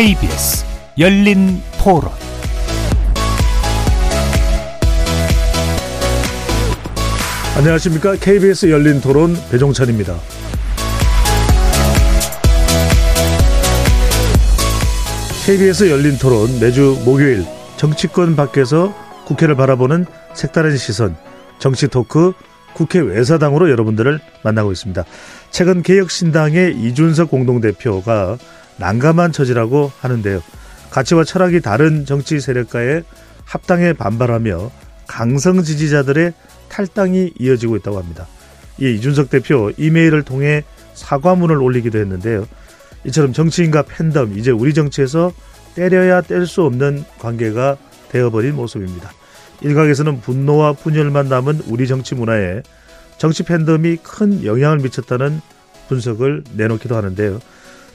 KBS 열린 토론 안녕하십니까. KBS 열린 토론 배종찬입니다. KBS 열린 토론 매주 목요일 정치권 밖에서 국회를 바라보는 색다른 시선 정치 토크 국회 외사당으로 여러분들을 만나고 있습니다. 최근 개혁신당의 이준석 공동대표가 난감한 처지라고 하는데요. 가치와 철학이 다른 정치 세력과의 합당에 반발하며 강성 지지자들의 탈당이 이어지고 있다고 합니다. 이 이준석 대표 이메일을 통해 사과문을 올리기도 했는데요. 이처럼 정치인과 팬덤 이제 우리 정치에서 때려야 뗄 수 없는 관계가 되어버린 모습입니다. 일각에서는 분노와 분열만 남은 우리 정치 문화에 정치 팬덤이 큰 영향을 미쳤다는 분석을 내놓기도 하는데요.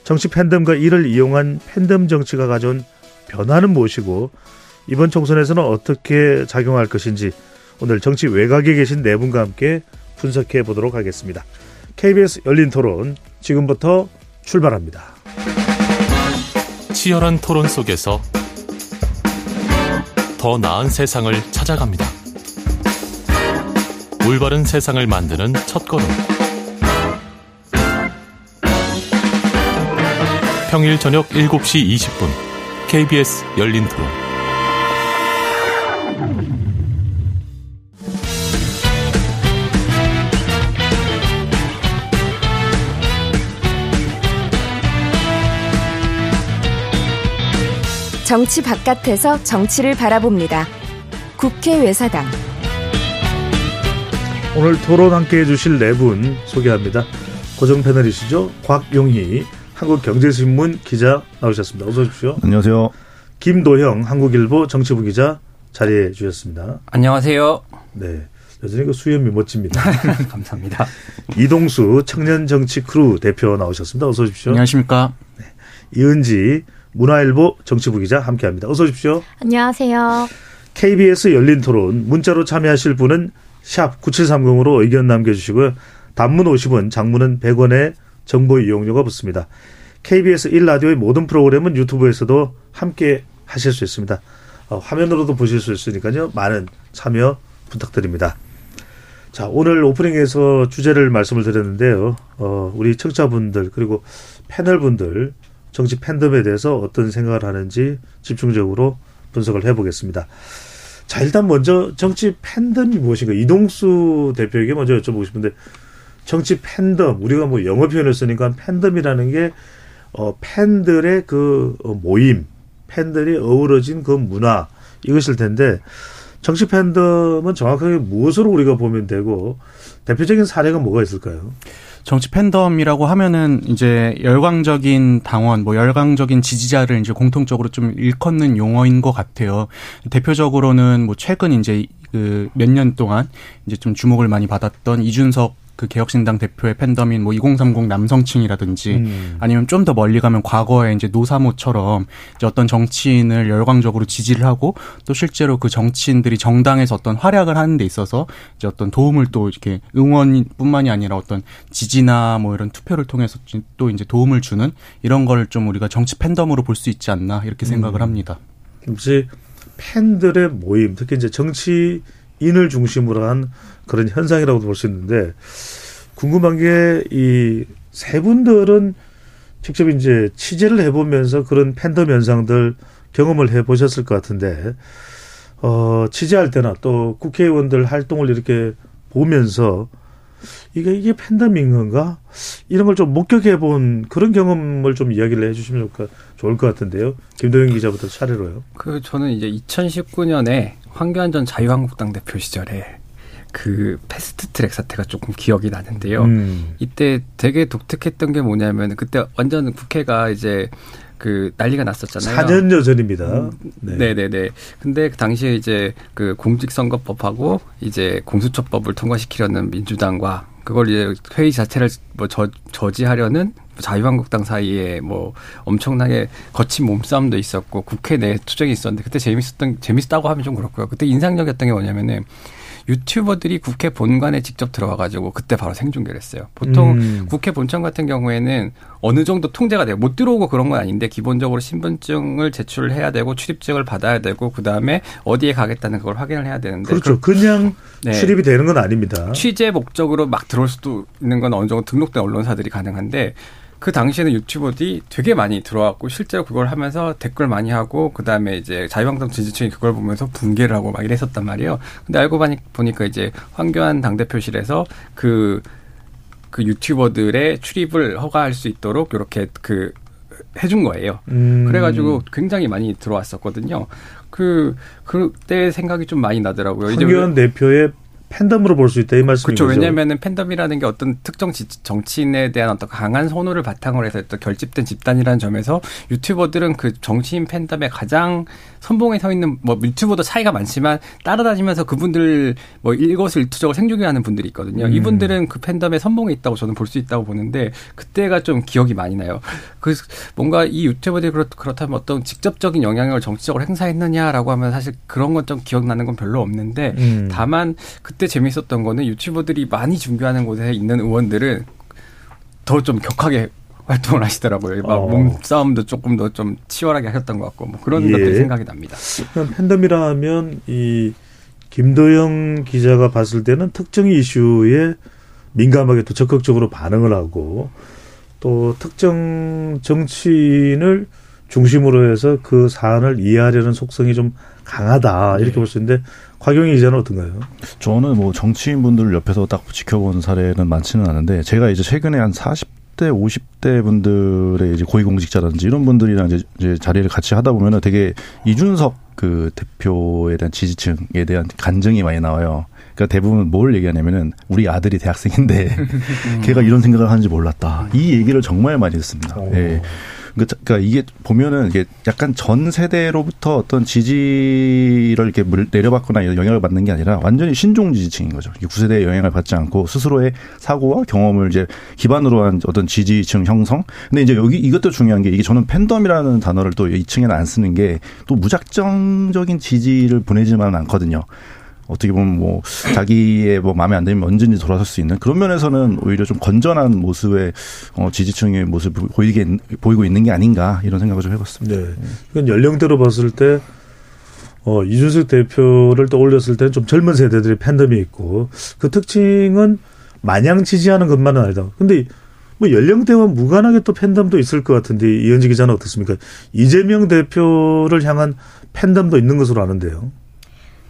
정치 팬덤과 이를 이용한 팬덤 정치가 가져온 변화는 무엇이고 이번 총선에서는 어떻게 작용할 것인지 오늘 정치 외곽에 계신 네 분과 함께 분석해 보도록 하겠습니다. KBS 열린 토론 지금부터 출발합니다. 치열한 토론 속에서 더 나은 세상을 찾아갑니다. 올바른 세상을 만드는 첫 걸음. 평일 저녁 7시 20분 KBS 열린 토론. 정치 바깥에서 정치를 바라봅니다. 국회 외사당 오늘 토론 함께 해주실 네 분 소개합니다. 고정 패널이시죠. 곽용희 한국경제신문 기자 나오셨습니다. 어서 오십시오. 안녕하세요. 김도형 한국일보 정치부 기자 자리해 주셨습니다. 안녕하세요. 네. 여전히 그 수염이 멋집니다. 감사합니다. 이동수 청년 정치 크루 대표 나오셨습니다. 어서 오십시오. 안녕하십니까. 네. 이은지 문화일보 정치부 기자 함께 합니다. 어서 오십시오. 안녕하세요. KBS 열린 토론 문자로 참여하실 분은 샵 9730으로 의견 남겨주시고요. 단문 50원, 장문은 100원의 정보 이용료가 붙습니다. KBS 1라디오의 모든 프로그램은 유튜브에서도 함께 하실 수 있습니다. 어, 화면으로도 보실 수 있으니까요. 많은 참여 부탁드립니다. 자, 오늘 오프닝에서 주제를 말씀을 드렸는데요. 어, 우리 청자분들 그리고 패널분들 정치 팬덤에 대해서 어떤 생각을 하는지 집중적으로 분석을 해보겠습니다. 자, 일단 먼저 정치 팬덤이 무엇인가 이동수 대표에게 먼저 여쭤보고 싶은데 정치 팬덤 우리가 뭐 영어 표현을 쓰니까 팬덤이라는 게 어, 팬들의 그 어, 모임, 팬들이 어우러진 그 문화 이것일 텐데 정치 팬덤은 정확하게 무엇으로 우리가 보면 되고 대표적인 사례가 뭐가 있을까요? 정치 팬덤이라고 하면은 이제 열광적인 당원, 뭐 열광적인 지지자를 이제 공통적으로 좀 일컫는 용어인 것 같아요. 대표적으로는 뭐 최근 이제 그 몇 년 동안 이제 좀 주목을 많이 받았던 이준석 그 개혁신당 대표의 팬덤인 뭐 2030 남성층이라든지 음. 아니면 좀 더 멀리 가면 과거에 이제 노사모처럼 이제 어떤 정치인을 열광적으로 지지를 하고 또 실제로 그 정치인들이 정당에서 어떤 활약을 하는 데 있어서 이제 어떤 도움을 또 이렇게 응원뿐만이 아니라 어떤 지지나 뭐 이런 투표를 통해서 또 이제 도움을 주는 이런 걸 좀 우리가 정치 팬덤으로 볼 수 있지 않나 이렇게 생각을 음. 합니다. 혹시 팬들의 모임, 특히 이제 정치 인을 중심으로 한 그런 현상이라고도 볼 수 있는데 궁금한 게 이 세 분들은 직접 이제 취재를 해보면서 그런 팬덤 현상들 경험을 해보셨을 것 같은데 어 취재할 때나 또 국회의원들 활동을 이렇게 보면서 이게 이게 팬덤인 건가 이런 걸 좀 목격해 본 그런 경험을 좀 이야기를 해 주시면 좋을 것 같은데요 김도영 기자부터 차례로요. 그 저는 이제 2019년에 황교안 전 자유한국당 대표 시절에 그 패스트 트랙 사태가 조금 기억이 나는데요. 음. 이때 되게 독특했던 게 뭐냐면 그때 완전 국회가 이제 그 난리가 났었잖아요. 4년여 전입니다. 음, 네. 네 네 근데 그 당시에 이제 그 공직선거법하고 이제 공수처법을 통과시키려는 민주당과 그걸 이제 회의 자체를 뭐 저, 저지하려는 자유한국당 사이에 뭐 엄청나게 거친 몸싸움도 있었고 국회 내 투쟁이 있었는데 그때 재밌었던 재밌었다고 하면 좀 그렇고요. 그때 인상적이었던 게 뭐냐면은 유튜버들이 국회 본관에 직접 들어와가지고 그때 바로 생중계를 했어요. 보통 음. 국회 본청 같은 경우에는 어느 정도 통제가 돼요. 못 들어오고 그런 건 아닌데 기본적으로 신분증을 제출을 해야 되고 출입증을 받아야 되고 그 다음에 어디에 가겠다는 그걸 확인을 해야 되는데 그렇죠. 그냥 네. 출입이 되는 건 아닙니다. 취재 목적으로 막 들어올 수도 있는 건 어느 정도 등록된 언론사들이 가능한데 그 당시에는 유튜버들이 되게 많이 들어왔고 실제로 그걸 하면서 댓글 많이 하고 그다음에 이제 자유한국당 지지층이 그걸 보면서 붕괴를 하고 막 이랬었단 말이에요. 근데 알고 보니- 보니까 이제 황교안 당대표실에서 그, 그 유튜버들의 출입을 허가할 수 있도록 이렇게 그 해준 거예요. 음. 그래가지고 굉장히 많이 들어왔었거든요. 그, 그때 생각이 좀 많이 나더라고요. 황교안 대표의 팬덤으로 볼 수 있다 이 말씀이죠. 그렇죠. 왜냐하면은 팬덤이라는 게 어떤 특정 지- 정치인에 대한 어떤 강한 선호를 바탕으로 해서 또 결집된 집단이라는 점에서 유튜버들은 그 정치인 팬덤의 가장 선봉에 서 있는 뭐 유튜버도 차이가 많지만 따라다니면서 그분들 뭐 일거수일투족을 생중계하는 분들이 있거든요. 음. 이분들은 그 팬덤의 선봉에 있다고 저는 볼 수 있다고 보는데 그때가 좀 기억이 많이 나요. 그 뭔가 이 유튜버들이 그렇, 그렇다면 어떤 직접적인 영향력을 정치적으로 행사했느냐라고 하면 사실 그런 건 좀 기억나는 건 별로 없는데 음. 다만 그때 재밌었던 거는 유튜버들이 많이 준비하는 곳에 있는 의원들은 더 좀 격하게 활동을 하시더라고요. 막 어. 몸싸움도 조금 더 좀 치열하게 하셨던 것 같고 뭐 그런 예. 것들이 생각이 납니다. 그럼 팬덤이라 하면 이 김도영 기자가 봤을 때는 특정 이슈에 민감하게 또 적극적으로 반응을 하고 또 특정 정치인을 중심으로 해서 그 사안을 이해하려는 속성이 좀 강하다 이렇게 볼수 있는데 곽용희 기자는 어떤가요? 저는 뭐 정치인분들을 옆에서 딱 지켜본 사례는 많지는 않은데 제가 이제 최근에 한 40대, 50대 분들의 이제 고위공직자라든지 이런 분들이랑 이제, 이제 자리를 같이 하다 보면은 되게 이준석 그 대표에 대한 지지층에 대한 간증이 많이 나와요. 그러니까 대부분 뭘 얘기하냐면은 우리 아들이 대학생인데 걔가 이런 생각을 하는지 몰랐다. 이 얘기를 정말 많이 듣습니다. 오. 예. 그러니까 그러니까 이게 보면은 이게 약간 전 세대로부터 어떤 지지를 이렇게 물- 내려받거나 영향을 받는 게 아니라 완전히 신종 지지층인 거죠. 구세대의 영향을 받지 않고 스스로의 사고와 경험을 이제 기반으로 한 어떤 지지층 형성. 근데 이제 여기 이것도 중요한 게 이게 저는 팬덤이라는 단어를 또 이층에는 안 쓰는 게 또 무작정적인 지지를 보내지만 않거든요. 어떻게 보면 뭐 자기의 뭐 마음에 안 들면 언제든지 돌아설 수 있는 그런 면에서는 오히려 좀 건전한 모습의 어 지지층의 모습을 보이게 보이고 있는 게 아닌가 이런 생각을 좀 해봤습니다. 네. 이건 연령대로 봤을 때, 어, 이준석 대표를 떠올렸을 때는 좀 젊은 세대들의 팬덤이 있고, 그 특징은 마냥 지지하는 것만은 아니다. 근데 뭐 연령대와 무관하게 또 팬덤도 있을 것 같은데, 이현지 기자는 어떻습니까? 이재명 대표를 향한 팬덤도 있는 것으로 아는데요.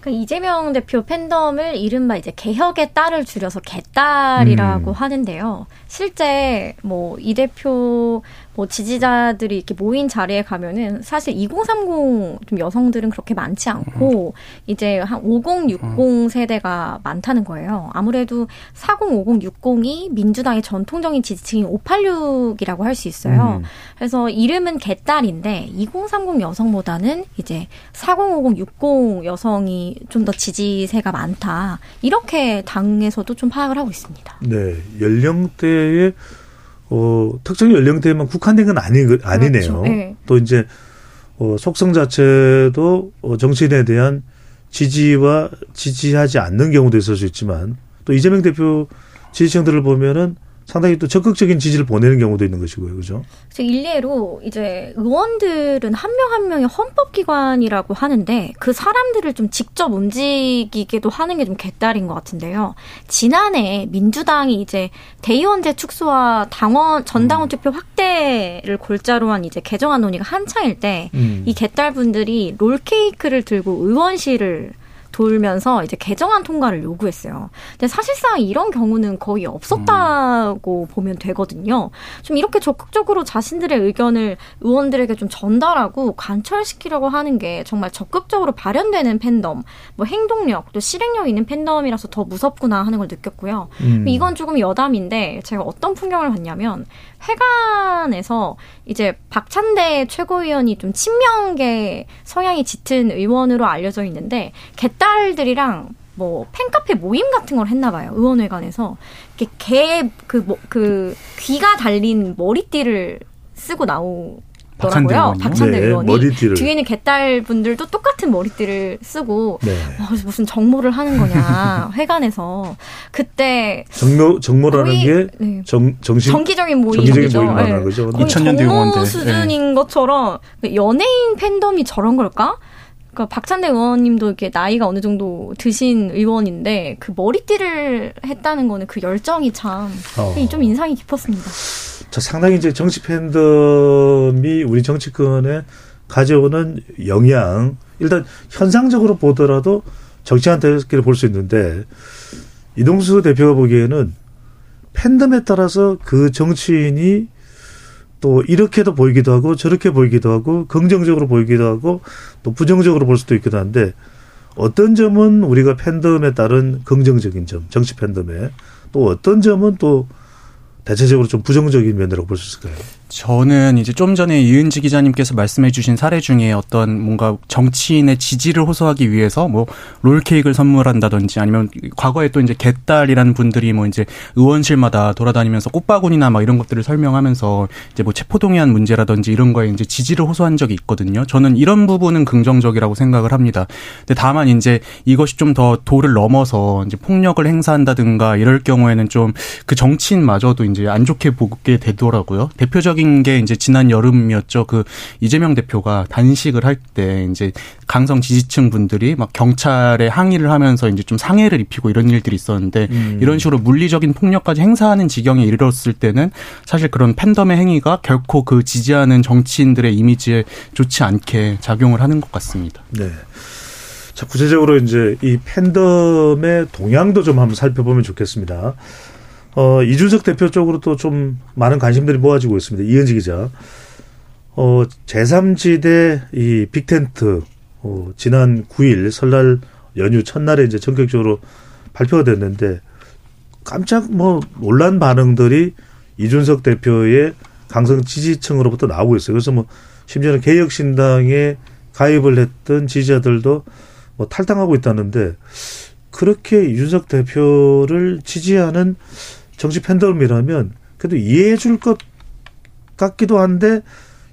그 이재명 대표 팬덤을 이른바 이제 개혁의 딸을 줄여서 개딸이라고 음. 하는데요. 실제 뭐 이 대표 뭐 지지자들이 이렇게 모인 자리에 가면은 사실 2030 좀 여성들은 그렇게 많지 않고 이제 한 50, 60 세대가 많다는 거예요. 아무래도 40, 50, 60이 민주당의 전통적인 지지층인 586이라고 할 수 있어요. 음. 그래서 이름은 개딸인데 2030 여성보다는 이제 40, 50, 60 여성이 좀 더 지지세가 많다. 이렇게 당에서도 좀 파악을 하고 있습니다. 네. 연령대에, 어, 특정 연령대에만 국한된 건 아니, 아니네요. 그렇죠. 네. 또 이제, 어, 속성 자체도 어, 정치인에 대한 지지와 지지하지 않는 경우도 있을 수 있지만 또 이재명 대표 지지층들을 보면은 상당히 또 적극적인 지지를 보내는 경우도 있는 것이고요. 그죠? 그래서 일례로 이제 의원들은 한 명 한 명이 헌법기관이라고 하는데 그 사람들을 좀 직접 움직이기도 하는 게 좀 개딸인 것 같은데요. 지난해 민주당이 이제 대의원제 축소와 당원 전당원 투표 확대를 골자로 한 이제 개정안 논의가 한창일 때 음. 이 개딸분들이 롤케이크를 들고 의원실을 돌면서 이제 개정안 통과를 요구했어요. 근데 사실상 이런 경우는 거의 없었다고 보면 되거든요. 좀 이렇게 적극적으로 자신들의 의견을 의원들에게 좀 전달하고 관철시키려고 하는 게 정말 적극적으로 발현되는 팬덤, 뭐 행동력, 또 실행력 있는 팬덤이라서 더 무섭구나 하는 걸 느꼈고요. 음. 이건 조금 여담인데 제가 어떤 풍경을 봤냐면 회관에서 이제 박찬대 최고위원이 좀 친명계 성향이 짙은 의원으로 알려져 있는데 개딸들이랑 뭐 팬카페 모임 같은 걸 했나 봐요 의원회관에서. 이렇게 개그그 그 귀가 달린 머리띠를 쓰고 나오 더라고요. 박찬대 네, 의원이 머리띠를. 뒤에는 개딸 분들도 똑같은 머리띠를 쓰고 네. 어, 무슨 정모를 하는 거냐 회관에서 그때 정모 정모라는 거의, 게 네. 정, 정신 정기적인 모임이죠. 말하는 예. 거죠. 거의 2000년대 정모. 수준인 것처럼 연예인 팬덤이 저런 걸까? 그러니까 박찬대 의원님도 이렇게 나이가 어느 정도 드신 의원인데 그 머리띠를 했다는 거는 그 열정이 참 어. 좀 인상이 깊었습니다. 자, 상당히 이제 정치 팬덤이 우리 정치권에 가져오는 영향, 일단 현상적으로 보더라도 정치한 대결을 볼 수 있는데, 이동수 대표가 보기에는 팬덤에 따라서 그 정치인이 또 이렇게도 보이기도 하고 저렇게 보이기도 하고 긍정적으로 보이기도 하고 또 부정적으로 볼 수도 있기도 한데 어떤 점은 우리가 팬덤에 따른 긍정적인 점, 정치 팬덤에 또 어떤 점은 또 대체적으로 좀 부정적인 면이라고 볼 수 있을까요? 저는 이제 좀 전에 이은지 기자님께서 말씀해 주신 사례 중에 어떤 뭔가 정치인의 지지를 호소하기 위해서 뭐 롤케이크를 선물한다든지 아니면 과거에 또 이제 개딸이라는 분들이 뭐 이제 의원실마다 돌아다니면서 꽃바구니나 막 이런 것들을 설명하면서 이제 뭐 체포동의안 문제라든지 이런 거에 이제 지지를 호소한 적이 있거든요. 저는 이런 부분은 긍정적이라고 생각을 합니다. 근데 다만 이제 이것이 좀 더 도를 넘어서 이제 폭력을 행사한다든가 이럴 경우에는 좀 그 정치인마저도 이제 안 좋게 보게 되더라고요. 대표적 인 게 이제 지난 여름이었죠. 그 이재명 대표가 단식을 할 때 이제 강성 지지층 분들이 막 경찰에 항의를 하면서 이제 좀 상해를 입히고 이런 일들이 있었는데 음. 이런 식으로 물리적인 폭력까지 행사하는 지경에 이르렀을 때는 사실 그런 팬덤의 행위가 결코 그 지지하는 정치인들의 이미지에 좋지 않게 작용을 하는 것 같습니다. 네. 자, 구체적으로 이제 이 팬덤의 동향도 좀 한번 살펴보면 좋겠습니다. 어, 이준석 대표 쪽으로 또 좀 많은 관심들이 모아지고 있습니다. 이은지 기자. 어, 제3지대 이 빅텐트, 어, 지난 9일 설날 연휴 첫날에 이제 전격적으로 발표가 됐는데 깜짝 뭐 놀란 반응들이 이준석 대표의 강성 지지층으로부터 나오고 있어요. 그래서 뭐 심지어는 개혁신당에 가입을 했던 지지자들도 뭐 탈당하고 있다는데 그렇게 이준석 대표를 지지하는 정치 팬덤이라면 그래도 이해해 줄 것 같기도 한데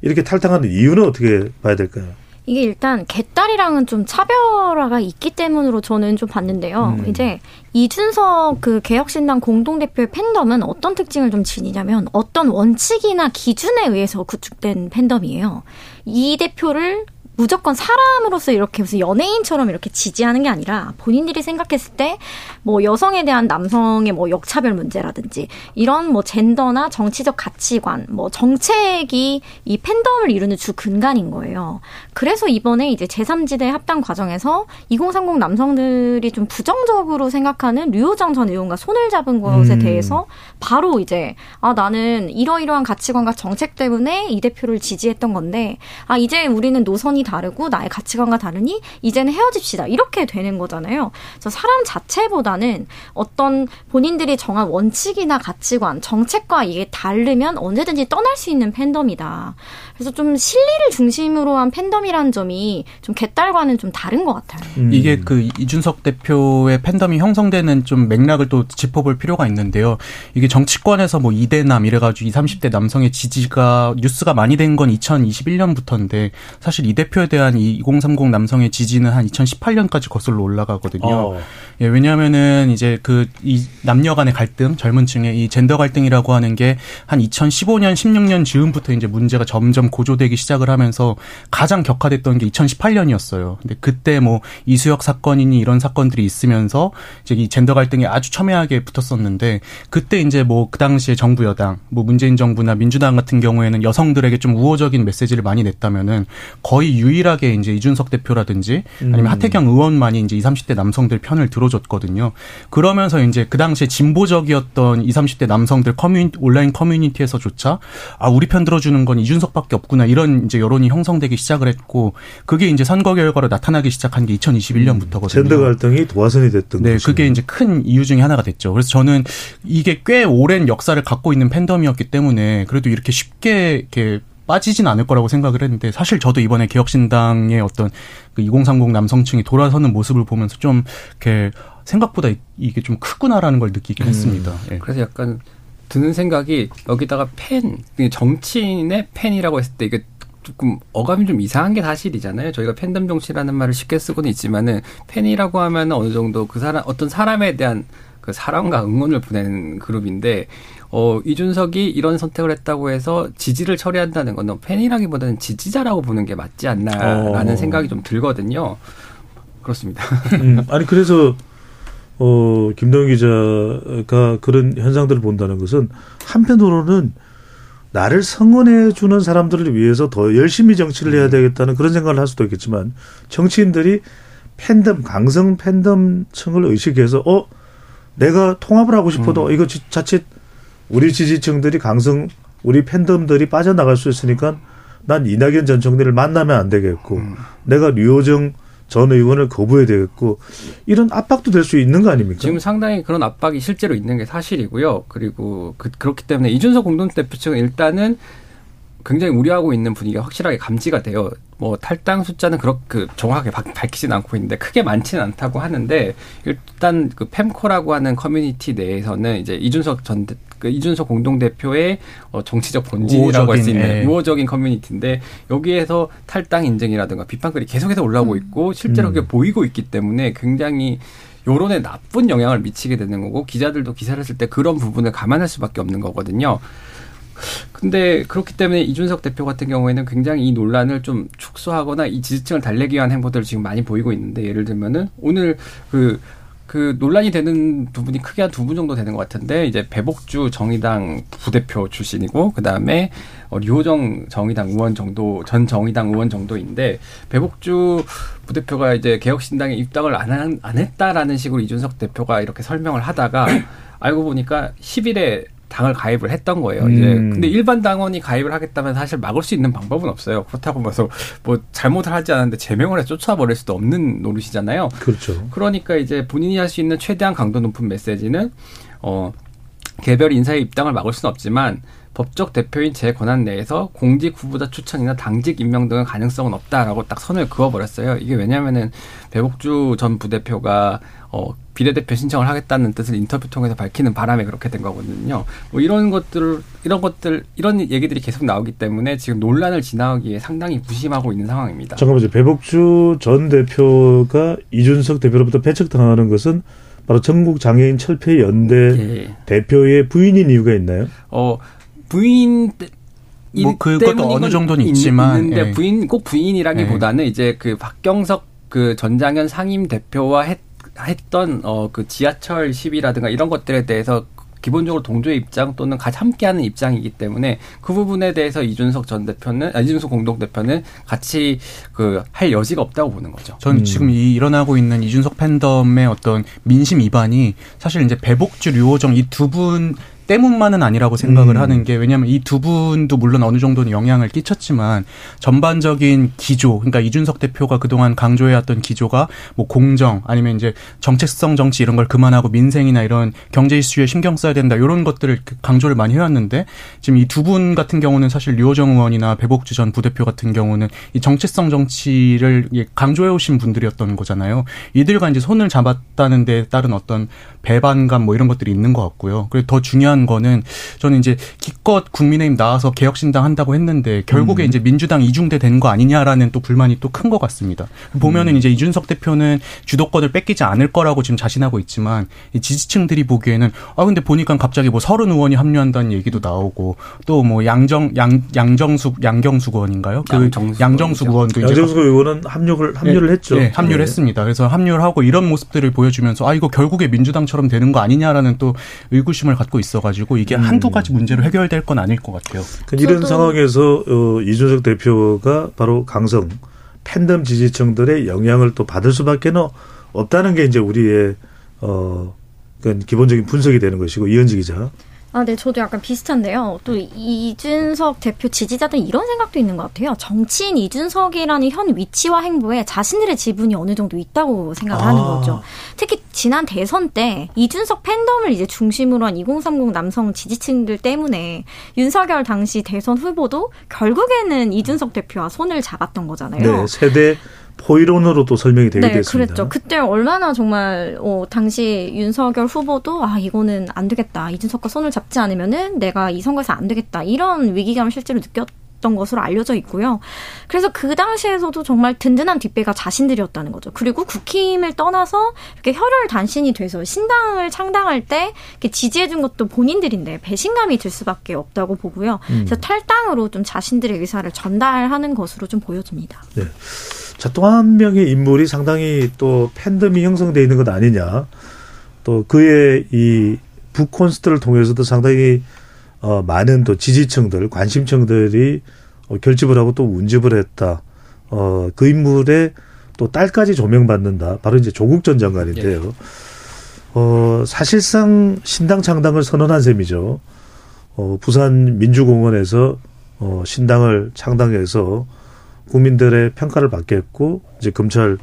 이렇게 탈당하는 이유는 어떻게 봐야 될까요? 이게 일단 개딸이랑은 좀 차별화가 있기 때문으로 저는 좀 봤는데요. 음. 이제 이준석 그 개혁신당 공동대표의 팬덤은 어떤 특징을 좀 지니냐면 어떤 원칙이나 기준에 의해서 구축된 팬덤이에요. 이 대표를 무조건 사람으로서 이렇게 무슨 연예인처럼 이렇게 지지하는 게 아니라 본인들이 생각했을 때 뭐 여성에 대한 남성의 뭐 역차별 문제라든지 이런 뭐 젠더나 정치적 가치관, 뭐 정책이 이 팬덤을 이루는 주 근간인 거예요. 그래서 이번에 이제 제3지대 합당 과정에서 2030 남성들이 좀 부정적으로 생각하는 류호정 전 의원과 손을 잡은 것에 음. 대해서 바로 이제 아 나는 이러이러한 가치관과 정책 때문에 이 대표를 지지했던 건데 아 이제 우리는 노선이 다르고 나의 가치관과 다르니 이제는 헤어집시다 이렇게 되는 거잖아요. 그래서 사람 자체보다는 어떤 본인들이 정한 원칙이나 가치관, 정책과 이게 다르면 언제든지 떠날 수 있는 팬덤이다. 그래서 좀 실리를 중심으로 한 팬덤이라는 점이 좀 개딸과는 좀 다른 것 같아요. 음. 이게 그 이준석 대표의 팬덤이 형성되는 좀 맥락을 또 짚어볼 필요가 있는데요. 이게 정치권에서 뭐 이대남 이래가지고 20, 30대 남성의 지지가 뉴스가 많이 된 건 2021년부터인데 사실 이 대표에 대한 이2030 남성의 지지는 한 2018년까지 거슬러 올라가거든요. 어. 예, 왜냐하면은 이제 그 이 남녀 간의 갈등, 젊은 층의 이 젠더 갈등이라고 하는 게 한 2015년, 16년 즈음부터 이제 문제가 점점 고조되기 시작을 하면서 가장 격화됐던 게 2018년이었어요. 근데 그때 뭐 이수혁 사건이니 이런 사건들이 있으면서 이제 이 젠더 갈등이 아주 첨예하게 붙었었는데 그때 이제 뭐 그 당시에 정부 여당, 뭐 문재인 정부나 민주당 같은 경우에는 여성들에게 좀 우호적인 메시지를 많이 냈다면은 거의 유일하게 이제 이준석 대표라든지 아니면 음. 하태경 의원만이 이제 20, 30대 남성들 편을 들어줬거든요. 그러면서 이제 그 당시에 진보적이었던 20, 30대 남성들 커뮤니 온라인 커뮤니티에서조차 아 우리 편 들어주는 건 이준석밖에 없구나 이런 이제 여론이 형성되기 시작을 했고 그게 이제 선거 결과로 나타나기 시작한 게 2021년부터거든요. 젠더 갈등이 도화선이 됐던 네, 것이네요. 그게 이제 큰 이유 중에 하나가 됐죠. 그래서 저는 이게 꽤 오랜 역사를 갖고 있는 팬덤이었기 때문에 그래도 이렇게 쉽게 이렇게 빠지진 않을 거라고 생각을 했는데 사실 저도 이번에 개혁신당의 어떤 그 2030 남성층이 돌아서는 모습을 보면서 좀 이렇게 생각보다 이게 좀 크구나라는 걸 느끼긴 했습니다. 예. 그래서 약간 드는 생각이 여기다가 팬, 정치인의 팬이라고 했을 때 이게 조금 어감이 좀 이상한 게 사실이잖아요. 저희가 팬덤 정치라는 말을 쉽게 쓰고는 있지만은 팬이라고 하면 어느 정도 그 사람 어떤 사람에 대한 그 사랑과 응원을 보내는 그룹인데 어 이준석이 이런 선택을 했다고 해서 지지를 처리한다는 건 팬이라기보다는 지지자라고 보는 게 맞지 않나라는 어. 생각이 좀 들거든요. 그렇습니다. 음, 아니 그래서 어 김동현 기자가 그런 현상들을 본다는 것은 한편으로는 나를 성원해 주는 사람들을 위해서 더 열심히 정치를 해야 되겠다는 그런 생각을 할 수도 있겠지만 정치인들이 팬덤 강성 팬덤층을 의식해서 어 내가 통합을 하고 싶어도 이거 지- 자칫 우리 지지층들이 강성 우리 팬덤들이 빠져나갈 수 있으니까 난 이낙연 전 총리를 만나면 안 되겠고 내가 류호정 전 의원을 거부해야 되겠고 이런 압박도 될 수 있는 거 아닙니까? 지금 상당히 그런 압박이 실제로 있는 게 사실이고요. 그리고 그, 그렇기 때문에 이준석 공동대표 측은 일단은 굉장히 우려하고 있는 분위기가 확실하게 감지가 돼요. 뭐 탈당 숫자는 그렇게 정확하게 박- 밝히진 않고 있는데 크게 많지는 않다고 하는데 일단 그 펨코라고 하는 커뮤니티 내에서는 이제 이준석 전 대- 그 이준석 공동대표의 어 정치적 본진이라고 할 수 있는 예. 우호적인 커뮤니티인데 여기에서 탈당 인증이라든가 비판글이 계속해서 올라오고 있고 실제로 음. 그게 보이고 있기 때문에 굉장히 여론에 나쁜 영향을 미치게 되는 거고 기자들도 기사를 쓸 때 그런 부분을 감안할 수밖에 없는 거거든요. 근데 그렇기 때문에 이준석 대표 같은 경우에는 굉장히 이 논란을 좀 축소하거나 이 지지층을 달래기 위한 행보들을 지금 많이 보이고 있는데 예를 들면은 오늘 그, 그 논란이 되는 부분이 크게 한 두 분 정도 되는 것 같은데 이제 배복주 정의당 부대표 출신이고 그 다음에 어, 류호정 정의당 의원 정도 전 정의당 의원 정도인데 배복주 부대표가 이제 개혁신당에 입당을 안, 한- 안 했다라는 식으로 이준석 대표가 이렇게 설명을 하다가 알고 보니까 10일에 당을 가입을 했던 거예요. 이제 음. 근데 일반 당원이 가입을 하겠다면 사실 막을 수 있는 방법은 없어요. 그렇다고 해서 뭐 잘못을 하지 않았는데 제명을 해 쫓아버릴 수도 없는 노릇이잖아요. 그렇죠. 그러니까 이제 본인이 할 수 있는 최대한 강도 높은 메시지는 어 개별 인사의 입당을 막을 수는 없지만 법적 대표인 제 권한 내에서 공직 후보자 추천이나 당직 임명 등의 가능성은 없다라고 딱 선을 그어버렸어요. 이게 왜냐하면은 배복주 전 부대표가 어 비례대표 신청을 하겠다는 뜻을 인터뷰 통해서 밝히는 바람에 그렇게 된 거거든요. 뭐 이런 것들 이런 것들 이런 얘기들이 계속 나오기 때문에 지금 논란을 진화하기에 상당히 무심하고 있는 상황입니다. 잠깐만요. 배복주 전 대표가 이준석 대표로부터 배척당하는 것은 바로 전국 장애인 철폐 연대 예. 대표의 부인인 이유가 있나요? 어 부인 때- 뭐 그것도 어느 건 정도는 있- 있지만, 있는데 예. 부인 꼭 부인이라기보다는 이제 그 박경석 그 전장현 상임 대표와 했, 했던 어 그 지하철 시위라든가 이런 것들에 대해서 기본적으로 동조의 입장 또는 같이 함께하는 입장이기 때문에 그 부분에 대해서 이준석 전 대표는 아, 이준석 공동 대표는 같이 그 할 여지가 없다고 보는 거죠. 전 음. 지금 이 일어나고 있는 이준석 팬덤의 어떤 민심 위반이 사실 이제 배복주 류호정 이 두 분 때문만은 아니라고 생각을 음. 하는 게 왜냐하면 이 두 분도 물론 어느 정도는 영향을 끼쳤지만 전반적인 기조 그러니까 이준석 대표가 그동안 강조해왔던 기조가 뭐 공정 아니면 이제 정책성 정치 이런 걸 그만하고 민생이나 이런 경제 이슈에 신경 써야 된다 이런 것들을 그 강조를 많이 해왔는데 지금 이 두 분 같은 경우는 사실 류호정 의원이나 배복주 전 부대표 같은 경우는 이 정체성 정치를 예, 강조해 오신 분들이었던 거잖아요. 이들과 이제 손을 잡았다는 데 따른 어떤 배반감 뭐 이런 것들이 있는 것 같고요. 그리고 더 중요한 거는 저는 이제 기껏 국민의힘 나와서 개혁신당 한다고 했는데 결국에 이제 민주당 이중대 된 거 아니냐라는 또 불만이 또 큰 것 같습니다. 보면은 이제 이준석 대표는 주도권을 뺏기지 않을 거라고 지금 자신하고 있지만 이 지지층들이 보기에는 아 근데 보니까 갑자기 뭐 서른 의원이 합류한다는 얘기도 나오고 또 뭐 양정 양 양정숙 양경숙 의원인가요? 그 양정숙 양정숙 의원도 양정수 의원은 합류를 합류를 예, 했죠. 예, 합류를 예. 했습니다. 그래서 합류를 하고 이런 모습들을 보여주면서 아 이거 결국에 민주당처럼 되는 거 아니냐라는 또 의구심을 갖고 있어 가지고 이게 음. 한두 가지 문제로 해결될 건 아닐 것 같아요. 그 이런 상황에서 어, 이준석 대표가 바로 강성 팬덤 지지층들의 영향을 또 받을 수밖에는 없다는 게 이제 우리의 어 그건 기본적인 분석이 되는 것이고 이현지 기자. 아, 네, 저도 약간 비슷한데요. 또 이준석 대표 지지자들은 이런 생각도 있는 것 같아요. 정치인 이준석이라는 현 위치와 행보에 자신들의 지분이 어느 정도 있다고 생각을 하는 아. 거죠. 특히 지난 대선 때 이준석 팬덤을 이제 중심으로 한 2030 남성 지지층들 때문에 윤석열 당시 대선 후보도 결국에는 이준석 대표와 손을 잡았던 거잖아요. 네, 세대 포이론으로 또 설명이 되게 네, 됐습니다. 그랬죠. 그때 얼마나 정말 어, 당시 윤석열 후보도 아 이거는 안 되겠다. 이준석과 손을 잡지 않으면은 내가 이 선거에서 안 되겠다. 이런 위기감을 실제로 느꼈. 있었던 것으로 알려져 있고요. 그래서 그 당시에서도 정말 든든한 뒷배가 자신들이었다는 거죠. 그리고 국힘을 떠나서 이렇게 혈혈 단신이 돼서 신당을 창당할 때 지지해준 것도 본인들인데 배신감이 들 수밖에 없다고 보고요. 음. 그래서 탈당으로 좀 자신들의 의사를 전달하는 것으로 좀 보여집니다. 네. 자, 또 한 명의 인물이 상당히 또 팬덤이 형성되어 있는 것 아니냐. 또 그의 이 북콘스트를 통해서도 상당히 어, 많은 또 지지층들, 관심층들이 어, 결집을 하고 또 운집을 했다. 어, 그 인물의 또 딸까지 조명받는다. 바로 이제 조국 전 장관인데요. 예. 어, 사실상 신당 창당을 선언한 셈이죠. 어, 부산 민주공원에서 어, 신당을 창당해서 국민들의 평가를 받겠고 이제 검찰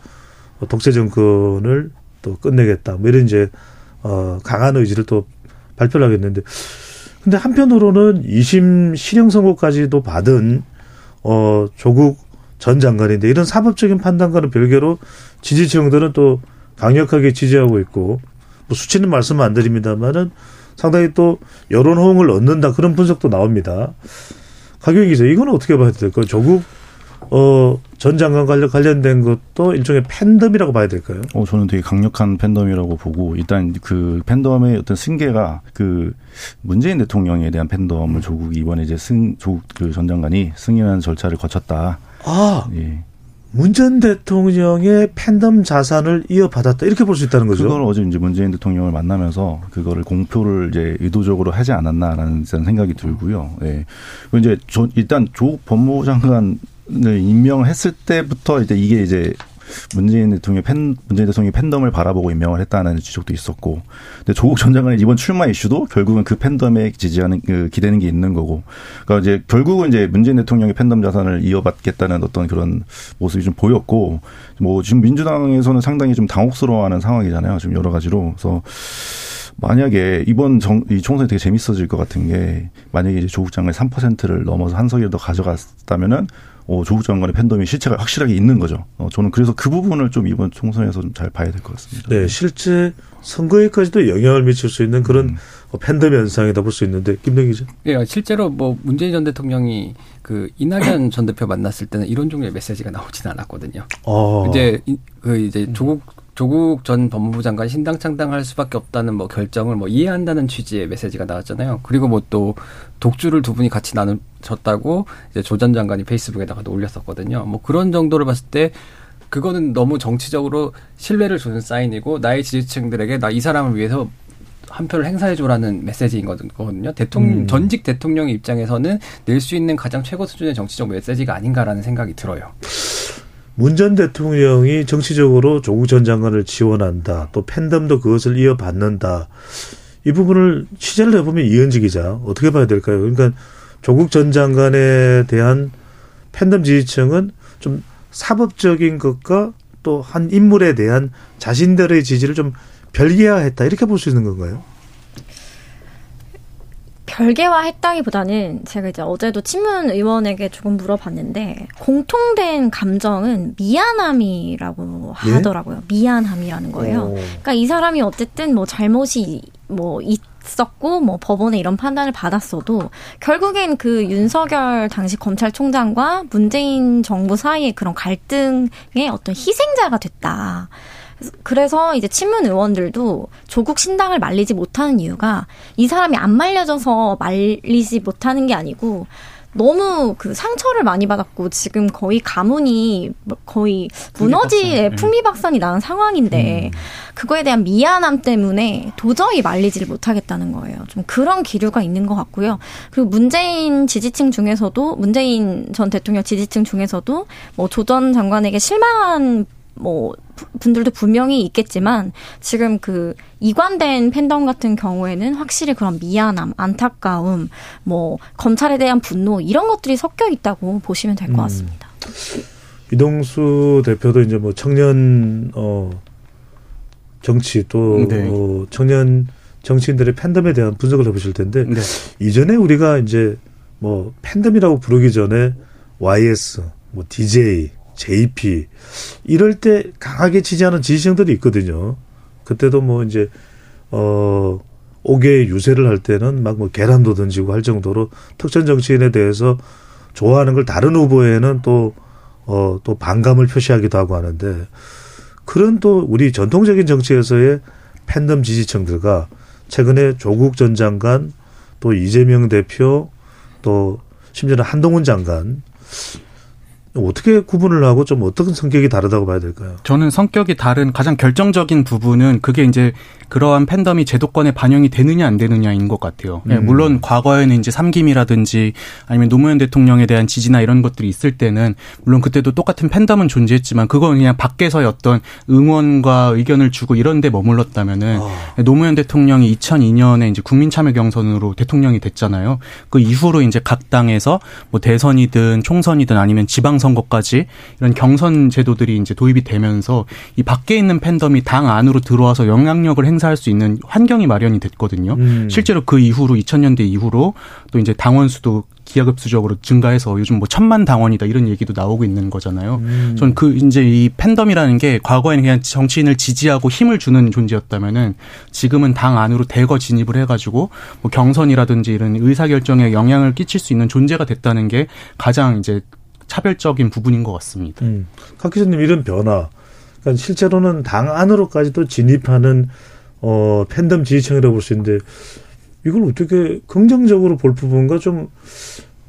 독재 정권을 또 끝내겠다. 뭐 이런 이제 어 강한 의지를 또 발표를 하겠는데 근데 한편으로는 2심 실형 선고까지도 받은 어 조국 전 장관인데 이런 사법적인 판단과는 별개로 지지층들은 또 강력하게 지지하고 있고 뭐 수치는 말씀 안 드립니다만은 상당히 또 여론 호응을 얻는다 그런 분석도 나옵니다. 가경 기자 이건 어떻게 봐야 될까요? 조국 어, 전 장관 관련 관련된 것도 일종의 팬덤이라고 봐야 될까요? 어, 저는 되게 강력한 팬덤이라고 보고 일단 그 팬덤의 어떤 승계가 그 문재인 대통령에 대한 팬덤을 조국이 이번에 이제 승 조국 그 전 장관이 승인하는 절차를 거쳤다. 아, 예. 문전 대통령의 팬덤 자산을 이어받았다 이렇게 볼 수 있다는 거죠. 그걸 어제 이제 문재인 대통령을 만나면서 그거를 공표를 이제 의도적으로 하지 않았나라는 생각이 들고요. 예. 이제 저 일단 조국 법무부 장관을 임명했을 때부터 이제 이게 이제 문재인 대통령 팬 문재인 대통령이 팬덤을 바라보고 임명을 했다는 지적도 있었고, 근데 조국 전 장관의 이번 출마 이슈도 결국은 그 팬덤에 지지하는 그 기대는 게 있는 거고, 그러니까 이제 결국은 이제 문재인 대통령의 팬덤 자산을 이어받겠다는 어떤 그런 모습이 좀 보였고, 뭐 지금 민주당에서는 상당히 좀 당혹스러워하는 상황이잖아요. 지금 여러 가지로 그래서. 만약에 이번 정, 이 총선이 되게 재밌어질 것 같은 게 만약에 이제 조국 장관이 3%를 넘어서 한 석이라도 가져갔다면은 어, 조국 장관의 팬덤이 실체가 확실하게 있는 거죠. 어, 저는 그래서 그 부분을 좀 이번 총선에서 좀 잘 봐야 될 것 같습니다. 네, 실제 선거에까지도 영향을 미칠 수 있는 그런 음. 팬덤 현상이다 볼 수 있는데 김동 기자. 예, 실제로 뭐 문재인 전 대통령이 그 이낙연 전 대표 만났을 때는 이런 종류의 메시지가 나오지는 않았거든요. 어. 이제 이- 그 이제 조국 조국 전 법무부 장관 신당 창당할 수밖에 없다는 뭐 결정을 뭐 이해한다는 취지의 메시지가 나왔잖아요. 그리고 뭐 또 독주를 두 분이 같이 나누셨다고 이제 조 전 장관이 페이스북에다가도 올렸었거든요. 뭐 그런 정도를 봤을 때 그거는 너무 정치적으로 신뢰를 주는 사인이고 나의 지지층들에게 나 이 사람을 위해서 한 표를 행사해줘라는 메시지인 거거든요. 대통령 음. 전직 대통령 입장에서는 낼 수 있는 가장 최고 수준의 정치적 메시지가 아닌가라는 생각이 들어요. 문 전 대통령이 정치적으로 조국 전 장관을 지원한다. 또 팬덤도 그것을 이어받는다. 이 부분을 취재를 해보면 이현지 기자 어떻게 봐야 될까요? 그러니까 조국 전 장관에 대한 팬덤 지지층은 좀 사법적인 것과 또 한 인물에 대한 자신들의 지지를 좀 별개화했다 이렇게 볼 수 있는 건가요? 별개화했다기보다는 제가 이제 어제도 친문 의원에게 조금 물어봤는데 공통된 감정은 미안함이라고 예? 하더라고요. 미안함이라는 거예요. 오. 그러니까 이 사람이 어쨌든 뭐 잘못이 뭐 있었고 뭐 법원에 이런 판단을 받았어도 결국엔 그 윤석열 당시 검찰총장과 문재인 정부 사이의 그런 갈등의 어떤 희생자가 됐다. 그래서 이제 친문 의원들도 조국 신당을 말리지 못하는 이유가 이 사람이 안 말려져서 말리지 못하는 게 아니고 너무 그 상처를 많이 받았고 지금 거의 가문이 뭐 거의 무너지 풍비박산. 풍비박산이 나는 상황인데 그거에 대한 미안함 때문에 도저히 말리지를 못하겠다는 거예요. 좀 그런 기류가 있는 것 같고요. 그리고 문재인 지지층 중에서도 문재인 전 대통령 지지층 중에서도 뭐 조전 장관에게 실망한 뭐 부- 분들도 분명히 있겠지만 지금 그 이관된 팬덤 같은 경우에는 확실히 그런 미안함, 안타까움, 뭐 검찰에 대한 분노 이런 것들이 섞여 있다고 보시면 될것 음. 같습니다. 이동수 대표도 이제 뭐 청년 어 정치 또 네. 어, 청년 정치인들의 팬덤에 대한 분석을 해보실 텐데 네. 이전에 우리가 이제 뭐 팬덤이라고 부르기 전에 YS, 뭐 DJ, JP 이럴 때 강하게 지지하는 지지층들이 있거든요. 그때도 뭐 이제 어 옥외 유세를 할 때는 막 뭐 계란도 던지고 할 정도로 특정 정치인에 대해서 좋아하는 걸 다른 후보에는 또, 어, 또 반감을 표시하기도 하고 하는데 그런 또 우리 전통적인 정치에서의 팬덤 지지층들과 최근에 조국 전 장관 또 이재명 대표 또 심지어는 한동훈 장관 어떻게 구분을 하고 좀 어떤 성격이 다르다고 봐야 될까요? 저는 성격이 다른 가장 결정적인 부분은 그게 이제 그러한 팬덤이 제도권에 반영이 되느냐 안 되느냐인 것 같아요. 네, 음. 물론 과거에는 이제 삼김이라든지 아니면 노무현 대통령에 대한 지지나 이런 것들이 있을 때는 물론 그때도 똑같은 팬덤은 존재했지만 그건 그냥 밖에서의 어떤 응원과 의견을 주고 이런 데 머물렀다면은 아. 노무현 대통령이 2002년에 이제 국민 참여 경선으로 대통령이 됐잖아요. 그 이후로 이제 각 당에서 뭐 대선이든 총선이든 아니면 지방 선거까지 이런 경선 제도들이 이제 도입이 되면서 이 밖에 있는 팬덤이 당 안으로 들어와서 영향력을 행 행사할 수 있는 환경이 마련이 됐거든요. 음. 실제로 그 이후로 2000년대 이후로 또 이제 당원 수도 기하급수적으로 증가해서 요즘 뭐 천만 당원이다 이런 얘기도 나오고 있는 거잖아요. 음. 저는 그 이제 이 팬덤이라는 게 과거에는 그냥 정치인을 지지하고 힘을 주는 존재였다면은 지금은 당 안으로 대거 진입을 해가지고 뭐 경선이라든지 이런 의사결정에 영향을 끼칠 수 있는 존재가 됐다는 게 가장 이제 차별적인 부분인 것 같습니다. 음. 각 기자님 이런 변화, 그러니까 실제로는 당 안으로까지도 진입하는 어, 팬덤 지지층이라고 볼 수 있는데 이걸 어떻게 긍정적으로 볼 부분과 좀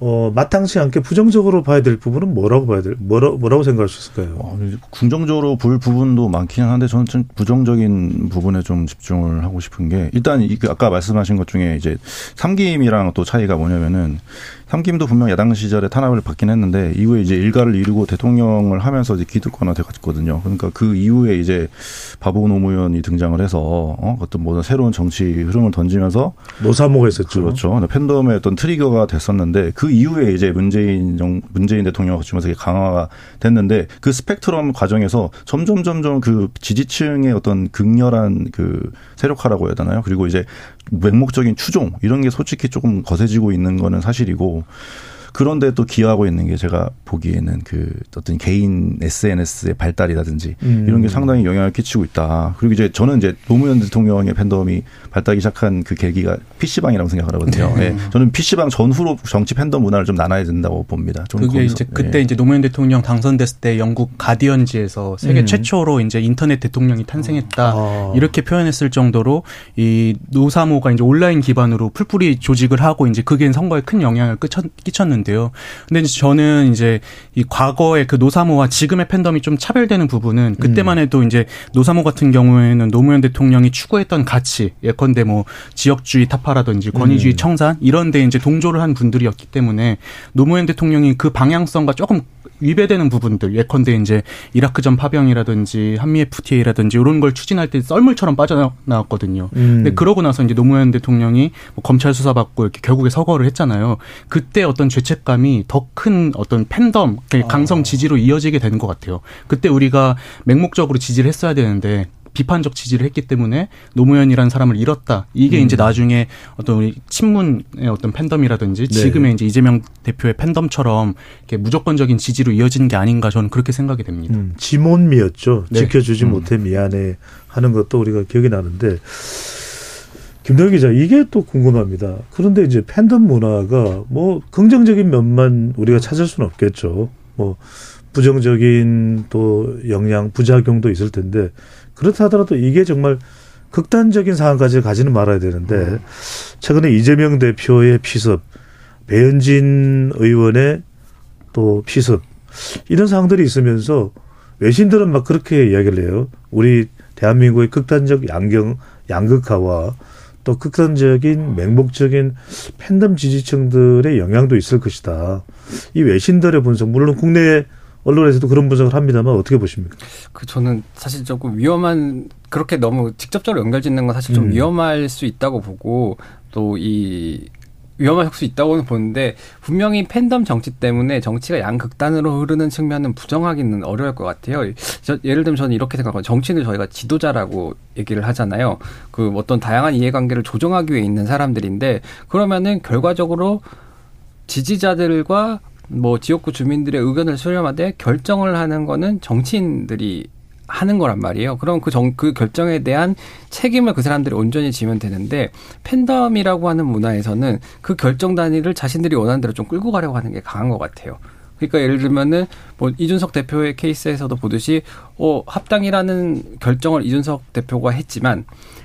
어, 마땅치 않게 부정적으로 봐야 될 부분은 뭐라고 봐야 될, 뭐라, 뭐라고 생각할 수 있을까요? 어, 긍정적으로 볼 부분도 많긴 한데 저는 좀 부정적인 부분에 좀 집중을 하고 싶은 게 일단 이그 아까 말씀하신 것 중에 이제 삼김이랑 또 차이가 뭐냐면은 삼김도 분명 야당 시절에 탄압을 받긴 했는데 이후에 이제 일가를 이루고 대통령을 하면서 이제 기득권화 돼갔거든요. 그러니까 그 이후에 이제 바보 노무현이 등장을 해서 어 어떤 뭐 새로운 정치 흐름을 던지면서 노사모가 있었죠. 그렇죠. 팬덤의 어떤 트리거가 됐었는데 그 이후에 이제 문재인 정 문재인 대통령 거치면서 강화가 됐는데 그 스펙트럼 과정에서 점점 점점 그 지지층의 어떤 극렬한 그 세력화라고 해야 되나요? 그리고 이제 맹목적인 추종 이런 게 솔직히 조금 거세지고 있는 거는 사실이고 그런데 또 기여하고 있는 게 제가 보기에는 그 어떤 개인 SNS의 발달이라든지 음. 이런 게 상당히 영향을 끼치고 있다. 그리고 이제 저는 이제 노무현 대통령의 팬덤이 발달하기 시작한 그 계기가 PC방이라고 생각을 하거든요. 네. 네. 저는 PC방 전후로 정치 팬덤 문화를 좀 나눠야 된다고 봅니다. 그게 거기서. 이제 그때 네. 이제 노무현 대통령 당선됐을 때 영국 가디언지에서 세계 음. 최초로 이제 인터넷 대통령이 탄생했다. 아. 이렇게 표현했을 정도로 이 노사모가 이제 온라인 기반으로 풀뿌리 조직을 하고 이제 그게 선거에 큰 영향을 끼쳤는데 있는데요. 근데 이제 저는 이제 이 과거의 그 노사모와 지금의 팬덤이 좀 차별되는 부분은 그때만 음. 해도 이제 노사모 같은 경우에는 노무현 대통령이 추구했던 가치, 예컨대 뭐 지역주의 타파라든지 권위주의 음. 청산 이런 데 이제 동조를 한 분들이었기 때문에 노무현 대통령이 그 방향성과 조금 위배되는 부분들 예컨대 이제 이라크전 파병이라든지 한미 FTA라든지 이런 걸 추진할 때 썰물처럼 빠져나왔거든요. 음. 근데 그러고 나서 이제 노무현 대통령이 뭐 검찰 수사 받고 이렇게 결국에 서거를 했잖아요. 그때 어떤 죄책감이 더 큰 어떤 팬덤, 강성 지지로 이어지게 되는 것 같아요. 그때 우리가 맹목적으로 지지를 했어야 되는데 비판적 지지를 했기 때문에 노무현이라는 사람을 잃었다. 이게 음. 이제 나중에 어떤 우리 친문의 어떤 팬덤이라든지 네. 지금의 이제 이재명 대표의 팬덤처럼 이렇게 무조건적인 지지로 이어진 게 아닌가 저는 그렇게 생각이 됩니다. 음, 지몬미였죠. 네. 지켜주지 음. 못해 미안해 하는 것도 우리가 기억이 나는데 김동 기자 이게 또 궁금합니다. 그런데 이제 팬덤 문화가 뭐 긍정적인 면만 우리가 찾을 수는 없겠죠. 뭐 부정적인 또 영향 부작용도 있을 텐데 그렇다 하더라도 이게 정말 극단적인 상황까지 가지는 말아야 되는데 음. 최근에 이재명 대표의 피습, 배현진 의원의 또 피습 이런 상황들이 있으면서 외신들은 막 그렇게 이야기를 해요. 우리 대한민국의 극단적 양경 양극화와 또 극단적인 맹목적인 팬덤 지지층들의 영향도 있을 것이다. 이 외신들의 분석 물론 국내 언론에서도 그런 분석을 합니다만 어떻게 보십니까? 그 저는 사실 조금 위험한 그렇게 너무 직접적으로 연결짓는 건 사실 좀 음. 위험할 수 있다고 보고 또이 위험할 수 있다고는 보는데 분명히 팬덤 정치 때문에 정치가 양극단으로 흐르는 측면은 부정하기는 어려울 것 같아요. 저, 예를 들면 저는 이렇게 생각하고 정치는 저희가 지도자라고 얘기를 하잖아요. 그 어떤 다양한 이해관계를 조정하기 위해 있는 사람들인데 그러면은 결과적으로 지지자들과 뭐 지역구 주민들의 의견을 수렴하되 결정을 하는 거는 정치인들이 하는 거란 말이에요. 그럼 그 정, 그 결정에 대한 책임을 그 사람들이 온전히 지면 되는데 팬덤이라고 하는 문화에서는 그 결정 단위를 자신들이 원하는 대로 좀 끌고 가려고 하는 게 강한 것 같아요. 그러니까 예를 들면은 뭐 이준석 대표의 케이스에서도 보듯이 어 합당이라는 결정을 이준석 대표가 했지만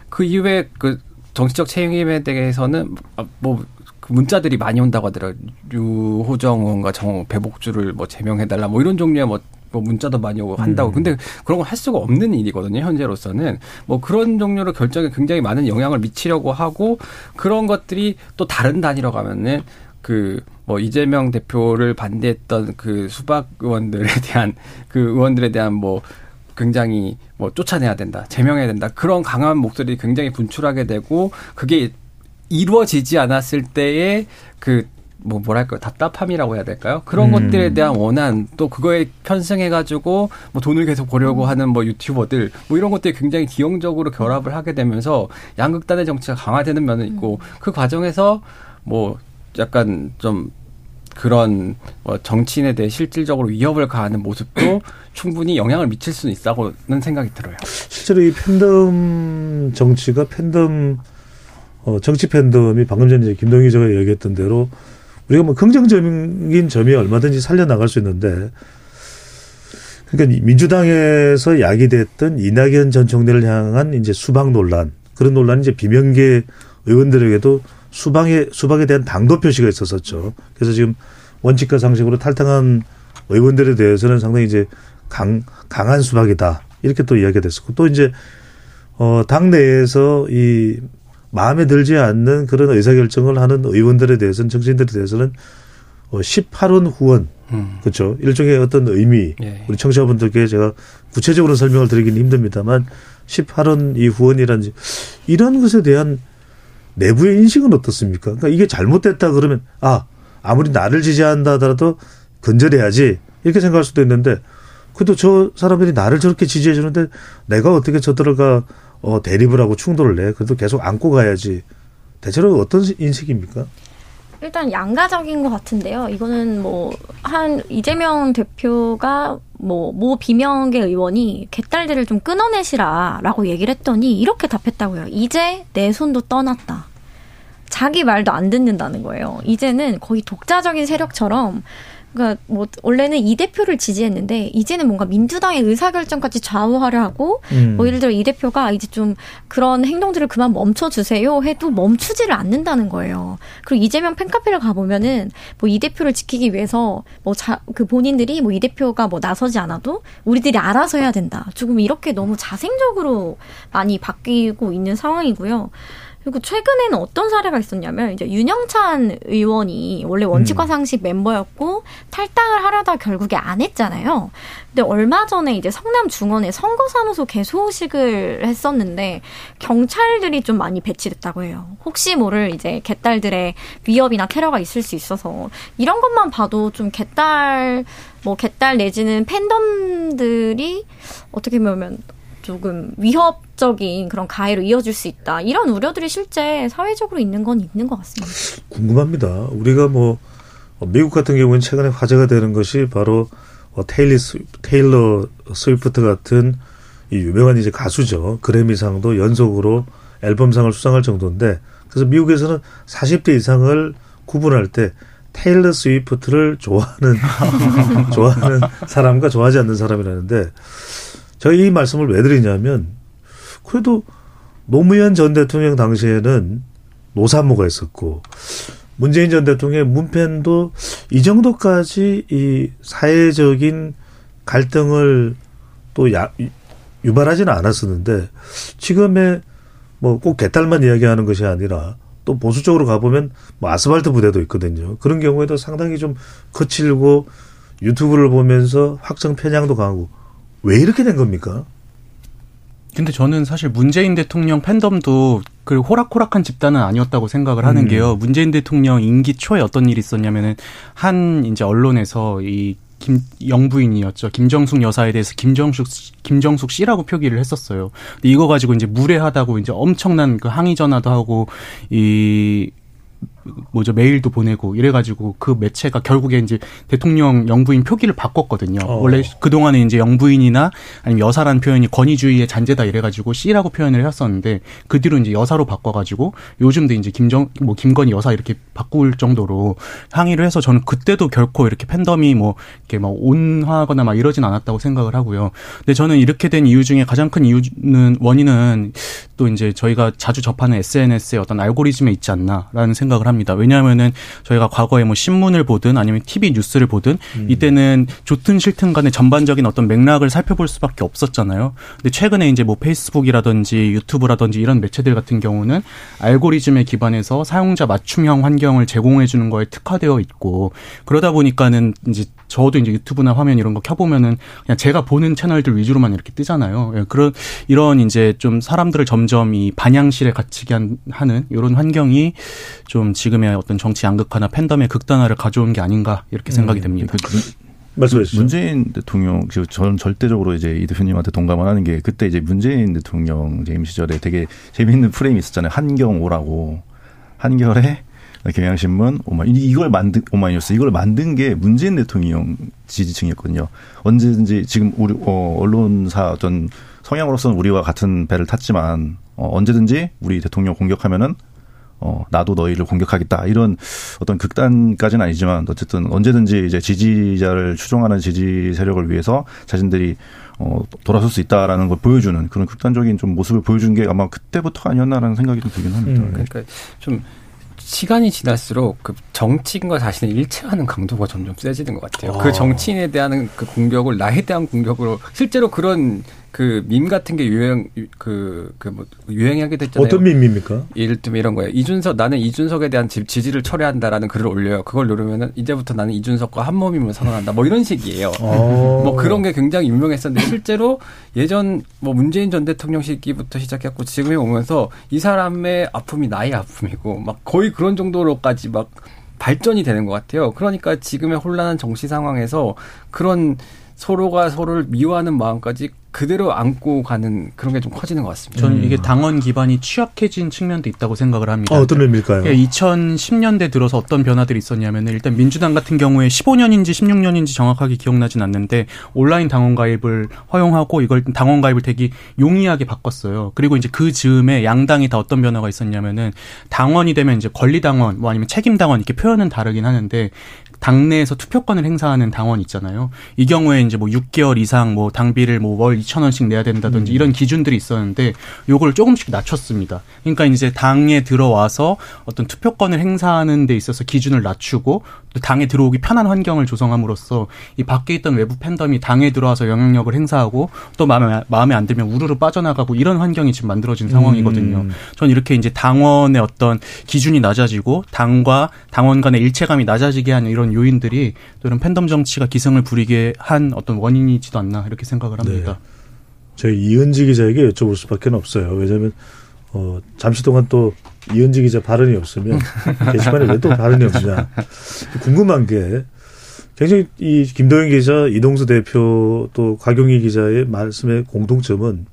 그 이후에 그 정치적 책임에 대해서는 뭐 그 문자들이 많이 온다고 하더라고요. 유호정 의원과 정 배복주를 뭐 제명해달라 뭐 이런 종류의 뭐, 뭐 문자도 많이 오고 한다고. 음. 근데 그런 걸 할 수가 없는 일이거든요. 현재로서는 뭐 그런 종류로 결정에 굉장히 많은 영향을 미치려고 하고 그런 것들이 또 다른 단위로 가면은 그 뭐 이재명 대표를 반대했던 그 수박 의원들에 대한 그 의원들에 대한 뭐 굉장히 뭐 쫓아내야 된다, 제명해야 된다 그런 강한 목소리 굉장히 분출하게 되고 그게 이루어지지 않았을 때의 그 뭐 뭐랄까요 답답함이라고 해야 될까요? 그런 음. 것들에 대한 원한 또 그거에 편승해가지고 뭐 돈을 계속 벌려고 하는 뭐 유튜버들 뭐 이런 것들이 굉장히 기형적으로 결합을 하게 되면서 양극단의 정치가 강화되는 면은 있고 그 과정에서 뭐 약간 좀 그런 뭐 정치인에 대해 실질적으로 위협을 가하는 모습도 충분히 영향을 미칠 수는 있다고는 생각이 들어요. 실제로 이 팬덤 정치가 팬덤 어, 정치 팬덤이 방금 전에 김동희 기자가 얘기했던 대로 우리가 뭐 긍정적인 점이 얼마든지 살려나갈 수 있는데 그러니까 이 민주당에서 야기됐던 이낙연 전 총리를 향한 이제 수박 논란 그런 논란이 이제 비명계 의원들에게도 수박에 수박에 대한 당도 표시가 있었었죠. 그래서 지금 원칙과 상식으로 탈당한 의원들에 대해서는 상당히 이제 강 강한 수박이다 이렇게 또 이야기가 됐었고 또 이제 어 당 내에서 이 마음에 들지 않는 그런 의사결정을 하는 의원들에 대해서는 정치인들에 대해서는 어 18원 후원 음. 그렇죠 일종의 어떤 의미 예. 우리 청취자분들께 제가 구체적으로 설명을 드리기는 힘듭니다만 18원 이 후원이라든지 이런 것에 대한 내부의 인식은 어떻습니까? 그러니까 이게 잘못됐다 그러면 아 아무리 나를 지지한다 하더라도 건절해야지 이렇게 생각할 수도 있는데 그래도 저 사람들이 나를 저렇게 지지해 주는데 내가 어떻게 저들과 어 대립을 하고 충돌을 내 그래도 계속 안고 가야지 대체로 어떤 인식입니까? 일단 양가적인 것 같은데요. 이거는 뭐 한 이재명 대표가 뭐 모 비명계 의원이 개딸들을 좀 끊어내시라라고 얘기를 했더니 이렇게 답했다고요. 이제 내 손도 떠났다. 자기 말도 안 듣는다는 거예요. 이제는 거의 독자적인 세력처럼 그러니까 뭐 원래는 이 대표를 지지했는데 이제는 뭔가 민주당의 의사결정까지 좌우하려 하고 음. 뭐 예를 들어 이 대표가 이제 좀 그런 행동들을 그만 멈춰 주세요 해도 멈추지를 않는다는 거예요. 그리고 이재명 팬카페를 가보면은 뭐 이 대표를 지키기 위해서 뭐그 본인들이 뭐 이 대표가 뭐 나서지 않아도 우리들이 알아서 해야 된다. 조금 이렇게 너무 자생적으로 많이 바뀌고 있는 상황이고요. 그리고 최근에는 어떤 사례가 있었냐면 이제 윤영찬 의원이 원래 원칙과 상식 멤버였고 탈당을 하려다 결국에 안 했잖아요. 근데 얼마 전에 이제 성남 중원에 선거사무소 개소식을 했었는데 경찰들이 좀 많이 배치됐다고 해요. 혹시 모를 이제 개딸들의 위협이나 테러가 있을 수 있어서 이런 것만 봐도 좀 개딸 뭐 개딸 내지는 팬덤들이 어떻게 보면 조금 위협적인 그런 가해로 이어질 수 있다. 이런 우려들이 실제 사회적으로 있는 건 있는 것 같습니다. 궁금합니다. 우리가 뭐 미국 같은 경우는 최근에 화제가 되는 것이 바로 어, 테일리 테일러 스위프트 같은 이 유명한 이제 가수죠. 그래미상도 연속으로 앨범상을 수상할 정도인데 그래서 미국에서는 40대 이상을 구분할 때 테일러 스위프트를 좋아하는 좋아하는 사람과 좋아하지 않는 사람이라는데 제가 이 말씀을 왜 드리냐면 그래도 노무현 전 대통령 당시에는 노사모가 있었고 문재인 전 대통령의 문팬도 이 정도까지 이 사회적인 갈등을 또 야, 유발하지는 않았었는데 지금의 뭐 꼭 개딸만 이야기하는 것이 아니라 또 보수 쪽으로 가보면 뭐 아스팔트 부대도 있거든요. 그런 경우에도 상당히 좀 거칠고 유튜브를 보면서 확정 편향도 강하고 왜 이렇게 된 겁니까? 근데 저는 사실 문재인 대통령 팬덤도 그 호락호락한 집단은 아니었다고 생각을 하는 음. 게요. 문재인 대통령 임기 초에 어떤 일이 있었냐면은 한 이제 언론에서 이 김 영부인이었죠. 김정숙 여사에 대해서 김정숙 씨- 김정숙 씨라고 표기를 했었어요. 근데 이거 가지고 이제 무례하다고 이제 엄청난 그 항의 전화도 하고 이 뭐죠 메일도 보내고 이래가지고 그 매체가 결국에 이제 대통령 영부인 표기를 바꿨거든요. 어. 원래 그 동안에 이제 영부인이나 아니면 여사라는 표현이 권위주의의 잔재다 이래가지고 C라고 표현을 했었는데 그 뒤로 이제 여사로 바꿔가지고 요즘도 이제 김정 뭐 김건희 여사 이렇게 바꿀 정도로 항의를 해서 저는 그때도 결코 이렇게 팬덤이 뭐 이렇게 막 온화하거나 막 이러진 않았다고 생각을 하고요. 근데 저는 이렇게 된 이유 중에 가장 큰 이유는 원인은 또 이제 저희가 자주 접하는 SNS의 어떤 알고리즘에 있지 않나라는 생각을 합니다. 왜냐하면은 저희가 과거에 뭐 신문을 보든 아니면 TV 뉴스를 보든 이때는 좋든 싫든 간에 전반적인 어떤 맥락을 살펴볼 수밖에 없었잖아요. 근데 최근에 이제 뭐 페이스북이라든지 유튜브라든지 이런 매체들 같은 경우는 알고리즘에 기반해서 사용자 맞춤형 환경을 제공해 주는 거에 특화되어 있고 그러다 보니까는 이제 저도 이제 유튜브나 화면 이런 거 켜보면은 그냥 제가 보는 채널들 위주로만 이렇게 뜨잖아요. 예, 그런 이런 이제 좀 사람들을 점점 이 반향실에 갇히게 한, 하는 이런 환경이 좀 지금의 어떤 정치 양극화나 팬덤의 극단화를 가져온 게 아닌가 이렇게 생각이 됩니다. 말씀해 주시죠. 문재인 대통령, 지금 저는 절대적으로 이제 이 대표님한테 동감을 하는 게 그때 이제 문재인 대통령 재임 시절에 되게 재미있는 프레임이 있었잖아요. 한경 오라고. 한결에 경향신문, 오마, 이걸 만든, 오마이뉴스, 이걸 만든 게 문재인 대통령 지지층이었거든요. 언제든지 지금 우리, 어, 언론사 어떤 성향으로서는 우리와 같은 배를 탔지만, 어, 언제든지 우리 대통령 공격하면은 어, 나도 너희를 공격하겠다. 이런 어떤 극단까지는 아니지만 어쨌든 언제든지 이제 지지자를 추종하는 지지 세력을 위해서 자신들이 어, 돌아설 수 있다라는 걸 보여주는 그런 극단적인 좀 모습을 보여준 게 아마 그때부터 아니었나라는 생각이 좀 들긴 합니다. 음. 그러니까 좀 시간이 지날수록 그 정치인과 자신을 일체하는 강도가 점점 세지는 것 같아요. 아. 그 정치인에 대한 그 공격을 나에 대한 공격으로 실제로 그런 그 밈 같은 게 유행 그 그 뭐 유행하게 됐잖아요. 어떤 밈입니까? 예를 들면 이런 거예요. 이준석 나는 이준석에 대한 지- 지지를 철회한다라는 글을 올려요. 그걸 누르면은 이제부터 나는 이준석과 한 몸임을 선언한다. 뭐 이런 식이에요. 어. 뭐 그런 게 굉장히 유명했었는데 실제로 예전 뭐 문재인 전 대통령 시기부터 시작했고 지금에 오면서 이 사람의 아픔이 나의 아픔이고 막 거의 그런 정도로까지 막 발전이 되는 것 같아요. 그러니까 지금의 혼란한 정치 상황에서 그런 서로가 서로를 미워하는 마음까지 그대로 안고 가는 그런 게 좀 커지는 것 같습니다. 저는 이게 당원 기반이 취약해진 측면도 있다고 생각을 합니다. 어, 어떤 의미일까요? 2010년대 들어서 어떤 변화들이 있었냐면 일단 민주당 같은 경우에 15년인지 16년인지 정확하게 기억나진 않는데 온라인 당원 가입을 허용하고 이걸 당원 가입을 되게 용이하게 바꿨어요. 그리고 이제 그 즈음에 양당이 다 어떤 변화가 있었냐면은 당원이 되면 이제 권리 당원 뭐 아니면 책임 당원 이렇게 표현은 다르긴 하는데 당내에서 투표권을 행사하는 당원 있잖아요. 이 경우에 이제 뭐 6개월 이상 뭐 당비를 뭐 월 2천 원씩 내야 된다든지 이런 기준들이 있었는데 요걸 조금씩 낮췄습니다. 그러니까 이제 당에 들어와서 어떤 투표권을 행사하는 데 있어서 기준을 낮추고 또 당에 들어오기 편한 환경을 조성함으로써 이 밖에 있던 외부 팬덤이 당에 들어와서 영향력을 행사하고 또 마음에 마음에 안 들면 우르르 빠져나가고 이런 환경이 지금 만들어진 상황이거든요. 음. 전 이렇게 이제 당원의 어떤 기준이 낮아지고 당과 당원 간의 일체감이 낮아지게 하는 이런 요인들이 또 이런 팬덤 정치가 기승을 부리게 한 어떤 원인이지도 않나 이렇게 생각을 합니다. 저희 이은지 기자에게 여쭤볼 수밖에 없어요. 왜냐하면 어, 잠시 동안 또 이은지 기자 발언이 없으면 게시판에 왜 또 발언이 없냐 궁금한 게 굉장히 이 김도영 기자, 이동수 대표 또 곽용희 기자의 말씀의 공통점은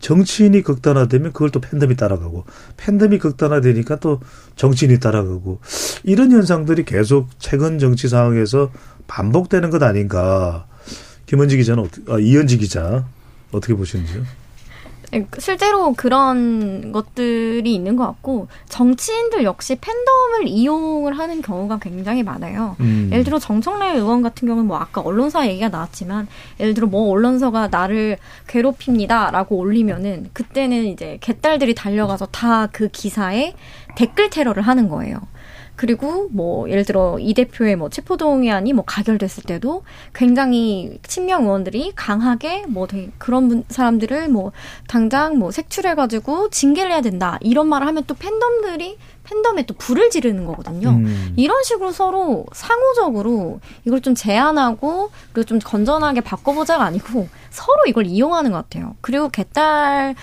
정치인이 극단화되면 그걸 또 팬덤이 따라가고 팬덤이 극단화되니까 또 정치인이 따라가고 이런 현상들이 계속 최근 정치 상황에서 반복되는 것 아닌가 김은지 기자는 어떻게, 아, 이은지 기자 어떻게 보시는지요? 네, 실제로 그런 것들이 있는 것 같고 정치인들 역시 팬덤을 이용을 하는 경우가 굉장히 많아요. 음. 예를 들어 정청래 의원 같은 경우는 뭐 아까 언론사 얘기가 나왔지만 예를 들어 뭐 언론사가 나를 괴롭힙니다라고 올리면은 그때는 이제 개딸들이 달려가서 다 그 기사에 댓글 테러를 하는 거예요. 그리고 뭐 예를 들어 이 대표의 뭐 체포동의안이 뭐 가결됐을 때도 굉장히 친명 의원들이 강하게 뭐 되게 그런 분, 사람들을 뭐 당장 뭐 색출해가지고 징계를 해야 된다 이런 말을 하면 또 팬덤들이 팬덤에 또 불을 지르는 거거든요. 음. 이런 식으로 서로 상호적으로 이걸 좀 제한하고 그리고 좀 건전하게 바꿔보자가 아니고 서로 이걸 이용하는 것 같아요. 그리고 개딸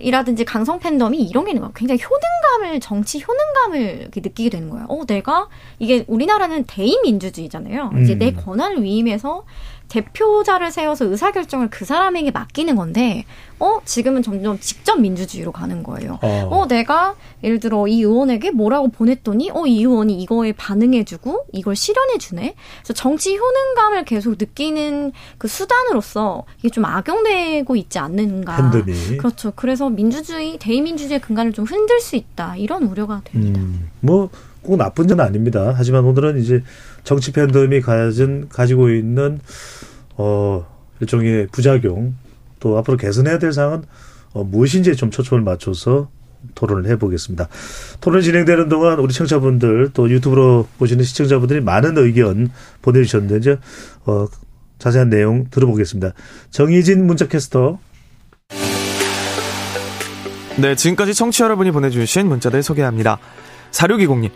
이라든지 강성 팬덤이 이런 게 있는 거야. 굉장히 효능감을 정치 효능감을 느끼게 되는 거예요. 어, 내가 이게 우리나라는 대의민주주의잖아요. 이제 음. 내 권한을 위임해서 대표자를 세워서 의사결정을 그 사람에게 맡기는 건데, 어, 지금은 점점 직접 민주주의로 가는 거예요. 어. 어, 내가 예를 들어 이 의원에게 뭐라고 보냈더니, 어, 이 의원이 이거에 반응해주고 이걸 실현해주네? 그래서 정치 효능감을 계속 느끼는 그 수단으로서 이게 좀 악용되고 있지 않는가. 팬덤이. 그렇죠. 그래서 민주주의, 대의민주주의의 근간을 좀 흔들 수 있다. 이런 우려가 됩니다. 음, 뭐, 꼭 나쁜 점은 아닙니다. 하지만 오늘은 이제 정치 팬덤이 가진, 가지고 있는, 어, 일종의 부작용, 또 앞으로 개선해야 될 사항은 어, 무엇인지에 좀 초점을 맞춰서 토론을 해보겠습니다. 토론 진행되는 동안 우리 청취자분들 또 유튜브로 보시는 시청자분들이 많은 의견 보내주셨는데, 이제, 어, 자세한 내용 들어보겠습니다. 정희진 문자캐스터. 네, 지금까지 청취 여러분이 보내주신 문자들 소개합니다. 4620님.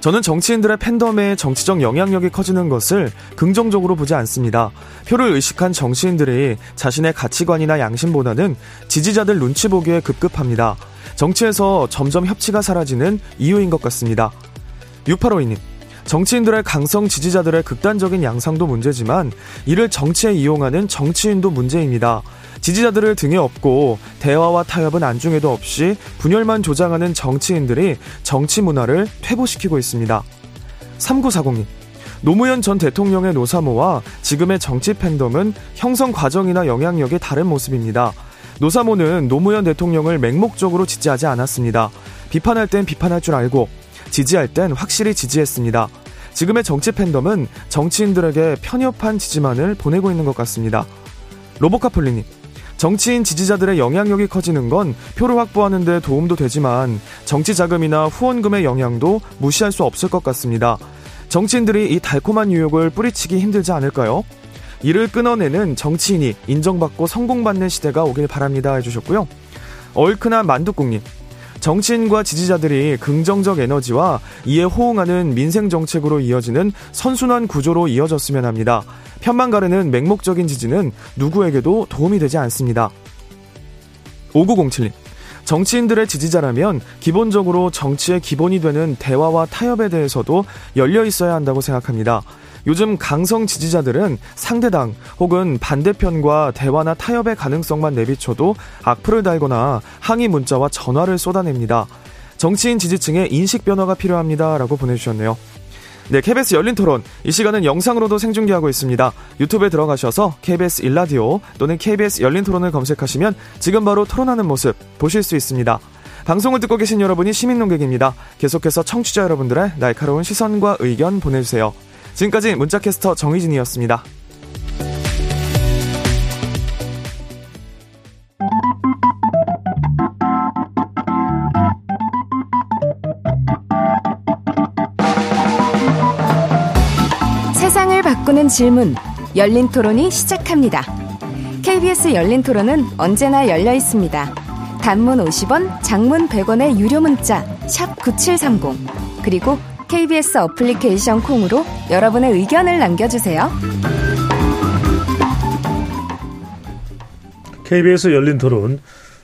저는 정치인들의 팬덤에 정치적 영향력이 커지는 것을 긍정적으로 보지 않습니다. 표를 의식한 정치인들이 자신의 가치관이나 양심보다는 지지자들 눈치 보기에 급급합니다. 정치에서 점점 협치가 사라지는 이유인 것 같습니다. 6852님. 정치인들의 강성 지지자들의 극단적인 양상도 문제지만 이를 정치에 이용하는 정치인도 문제입니다. 지지자들을 등에 업고 대화와 타협은 안중에도 없이 분열만 조장하는 정치인들이 정치 문화를 퇴보시키고 있습니다. 3940님. 노무현 전 대통령의 노사모와 지금의 정치 팬덤은 형성 과정이나 영향력이 다른 모습입니다. 노사모는 노무현 대통령을 맹목적으로 지지하지 않았습니다. 비판할 땐 비판할 줄 알고 지지할 땐 확실히 지지했습니다. 지금의 정치 팬덤은 정치인들에게 편협한 지지만을 보내고 있는 것 같습니다. 로보카폴리님. 정치인 지지자들의 영향력이 커지는 건 표를 확보하는 데 도움도 되지만 정치 자금이나 후원금의 영향도 무시할 수 없을 것 같습니다. 정치인들이 이 달콤한 유혹을 뿌리치기 힘들지 않을까요? 이를 끊어내는 정치인이 인정받고 성공받는 시대가 오길 바랍니다 해주셨고요. 얼큰한 만두국님. 정치인과 지지자들이 긍정적 에너지와 이에 호응하는 민생 정책으로 이어지는 선순환 구조로 이어졌으면 합니다. 편만 가르는 맹목적인 지지는 누구에게도 도움이 되지 않습니다. 5907님. 정치인들의 지지자라면 기본적으로 정치의 기본이 되는 대화와 타협에 대해서도 열려 있어야 한다고 생각합니다. 요즘 강성 지지자들은 상대당 혹은 반대편과 대화나 타협의 가능성만 내비쳐도 악플을 달거나 항의 문자와 전화를 쏟아냅니다. 정치인 지지층의 인식 변화가 필요합니다. 라고 보내주셨네요. 네, KBS 열린 토론. 이 시간은 영상으로도 생중계하고 있습니다. 유튜브에 들어가셔서 KBS 일라디오 또는 KBS 열린 토론을 검색하시면 지금 바로 토론하는 모습 보실 수 있습니다. 방송을 듣고 계신 여러분이 시민 농객입니다. 계속해서 청취자 여러분들의 날카로운 시선과 의견 보내주세요. 지금까지 문자캐스터 정희진이었습니다. 세상을 바꾸는 질문 열린 토론이 시작합니다. KBS 열린 토론은 언제나 열려 있습니다. 단문 50원, 장문 100원의 유료 문자 샵9730 그리고 KBS 어플리케이션 콩으로 여러분의 의견을 남겨주세요. KBS 열린 토론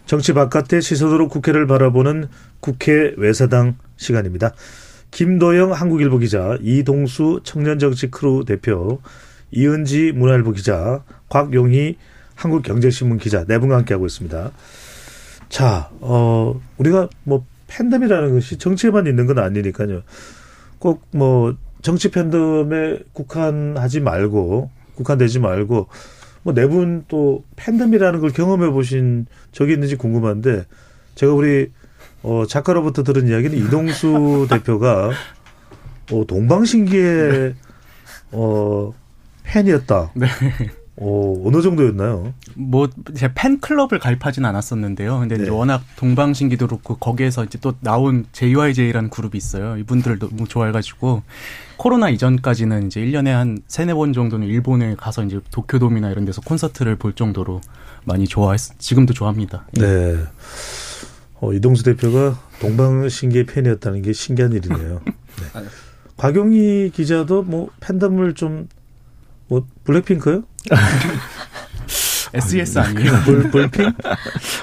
정치 바깥의 시선으로 국회를 바라보는 국회 외사당 시간입니다. 김도영 한국일보 기자, 이동수 청년정치 크루 대표, 이은지 문화일보 기자, 곽용희 한국경제신문 기자 네 분과 함께하고 있습니다. 자, 어, 우리가 뭐 팬덤이라는 것이 정치에만 있는 건 아니니까요. 꼭 뭐 정치 팬덤에 국한하지 말고 국한되지 말고 뭐 네 분 또 팬덤이라는 걸 경험해 보신 적이 있는지 궁금한데 제가 우리 어 작가로부터 들은 이야기는 이동수 대표가 어 동방신기의 어 팬이었다. 네. 어 어느 정도였나요? 뭐 제 팬클럽을 가입하진 않았었는데요. 근데 네. 이제 워낙 동방신기도 그렇고 거기에서 이제 또 나온 JYJ라는 그룹이 있어요. 이분들을 너무 좋아해가지고 코로나 이전까지는 이제 1년에 한 세네 번 정도는 일본에 가서 이제 도쿄돔이나 이런 데서 콘서트를 볼 정도로 많이 좋아했, 지금도 좋아합니다. 예. 네. 어, 이동수 대표가 동방신기의 팬이었다는 게 신기한 일이네요. 네. 곽용희 기자도 뭐 팬덤을 좀, 뭐, 블랙핑크요? SES 아니에요? 불, 불핑?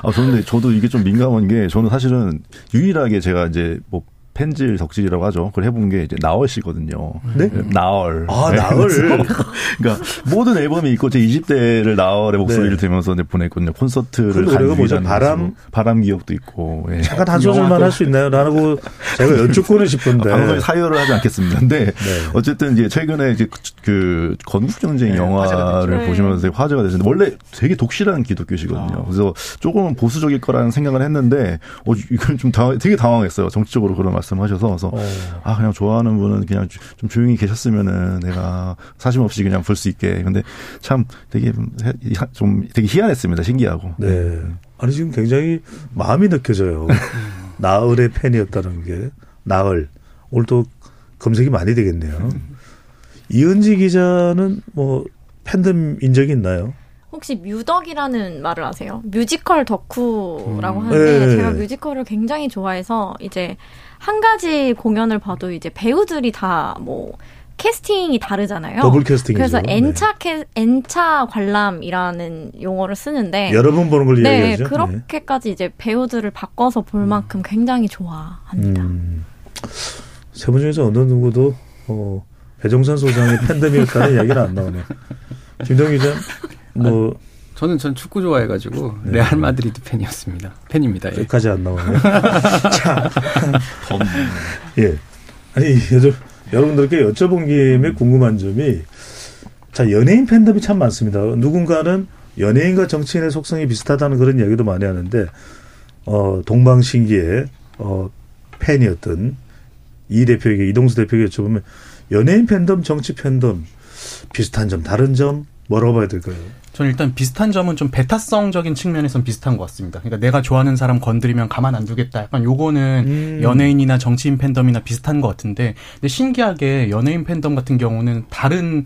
아, 그런데 저도 이게 좀 민감한 게 저는 사실은 유일하게 제가 이제 뭐 펜질 덕질이라고 하죠. 그걸 해본 게 이제 나얼씨거든요. 네? 나얼. 아, 네, 나얼. 그러니까 모든 앨범이 있고 제 20대를 나얼의 목소리를 네. 들으면서 이제 보냈거든요. 콘서트를 그 가기? 위한 바람? 바람 기억도 있고. 예. 잠깐 한 소절만 할 수 있나요? 라고 제가 여쭙고는 싶은데. 아, 방송에 사유를 하지 않겠습니다. 근데 네. 어쨌든 이제 최근에 이제 그 건국 경쟁 네, 영화를. 보시면서 되게 화제가 되셨는데 원래 되게 독실한 기독교시거든요. 아. 그래서 조금은 보수적일 거라는 생각을 했는데 어 이걸 좀 당황, 되게 당황했어요. 정치적으로 그런 말 씀하셔서 그래서 어. 아 그냥 좋아하는 분은 그냥 좀- 좀 조용히 계셨으면은 내가 사심 없이 그냥 볼 수 있게. 근데 참 되게 좀 되게 희한했습니다. 신기하고. 네. 아니 지금 굉장히 마음이 느껴져요. 나을의 팬이었다는 게 나을. 오늘 또 검색이 많이 되겠네요. 이은지 기자는 뭐 팬덤인 적이 있나요? 혹시 뮤덕이라는 말을 아세요? 뮤지컬 덕후라고 음. 하는데 네. 제가 뮤지컬을 굉장히 좋아해서 이제 한 가지 공연을 봐도 이제 배우들이 다 뭐 캐스팅이 다르잖아요. 더블 캐스팅이죠. 그래서 네. N차 캐, N차 관람이라는 용어를 쓰는데 여러 번 보는 걸 네, 이야기하죠. 그렇게까지 이제 배우들을 바꿔서 볼 만큼 굉장히 좋아합니다. 음. 세분 중에서 어느 누구도 어, 배종찬 소장의 팬덤이었다는 이야기는 안 나오네요. 김동 기자, 뭐 저는 전 축구 좋아해가지고 네. 레알 마드리드 팬이었습니다. 팬입니다. 예. 여기까지 안 나오네요. 자, 예. 아니 요즘 여러분들께 여쭤본 김에 궁금한 점이 자 연예인 팬덤이 참 많습니다. 누군가는 연예인과 정치인의 속성이 비슷하다는 그런 이야기도 많이 하는데 어 동방신기의 어 팬이었던 이 대표에게 이동수 대표에게 여쭤보면 연예인 팬덤, 정치 팬덤 비슷한 점, 다른 점 뭐라고 봐야 될까요? 저는 일단 비슷한 점은 좀 배타성적인 측면에선 비슷한 것 같습니다. 그러니까 내가 좋아하는 사람 건드리면 가만 안 두겠다. 약간 요거는 음. 연예인이나 정치인 팬덤이나 비슷한 것 같은데, 근데 신기하게 연예인 팬덤 같은 경우는 다른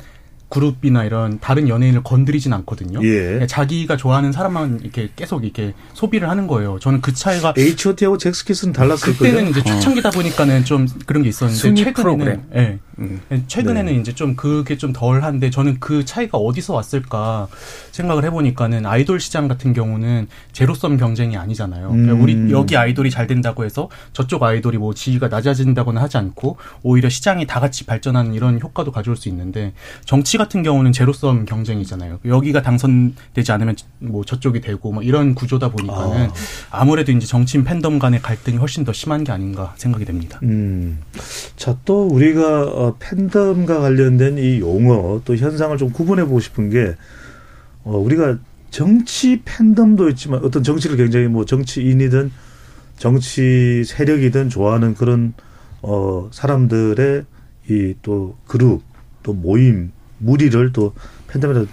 그룹이나 이런 다른 연예인을 건드리진 않거든요. 예. 그러니까 자기가 좋아하는 사람만 이렇게 계속 이렇게 소비를 하는 거예요. 저는 그 차이가 H.O.T.하고 잭스키스는 달랐을 거예요. 그때는 이제 초창기다 보니까는 좀 그런 게 있었는데 최근에는 프로그램. 예. 음. 최근에는 네. 이제 좀 그게 좀 덜한데 저는 그 차이가 어디서 왔을까 생각을 해보니까는 아이돌 시장 같은 경우는 제로섬 경쟁이 아니잖아요. 그러니까 음. 우리 여기 아이돌이 잘 된다고 해서 저쪽 아이돌이 뭐 지위가 낮아진다거나 하지 않고 오히려 시장이 다 같이 발전하는 이런 효과도 가져올 수 있는데 정치 같은 경우는 제로섬 경쟁이잖아요. 여기가 당선되지 않으면 뭐 저쪽이 되고 뭐 이런 구조다 보니까는 아. 무래도 이제 정치인 팬덤 간의 갈등이 훨씬 더 심한 게 아닌가 생각이 됩니다. 음. 자, 또 우리가 어, 팬덤과 관련된 이 용어 또 현상을 좀 구분해 보고 싶은 게 어, 우리가 정치 팬덤도 있지만 어떤 정치를 굉장히 뭐 정치인이든 정치 세력이든 좋아하는 그런 어 사람들의 이 또 그룹 또 모임 무리를 또 팬덤이라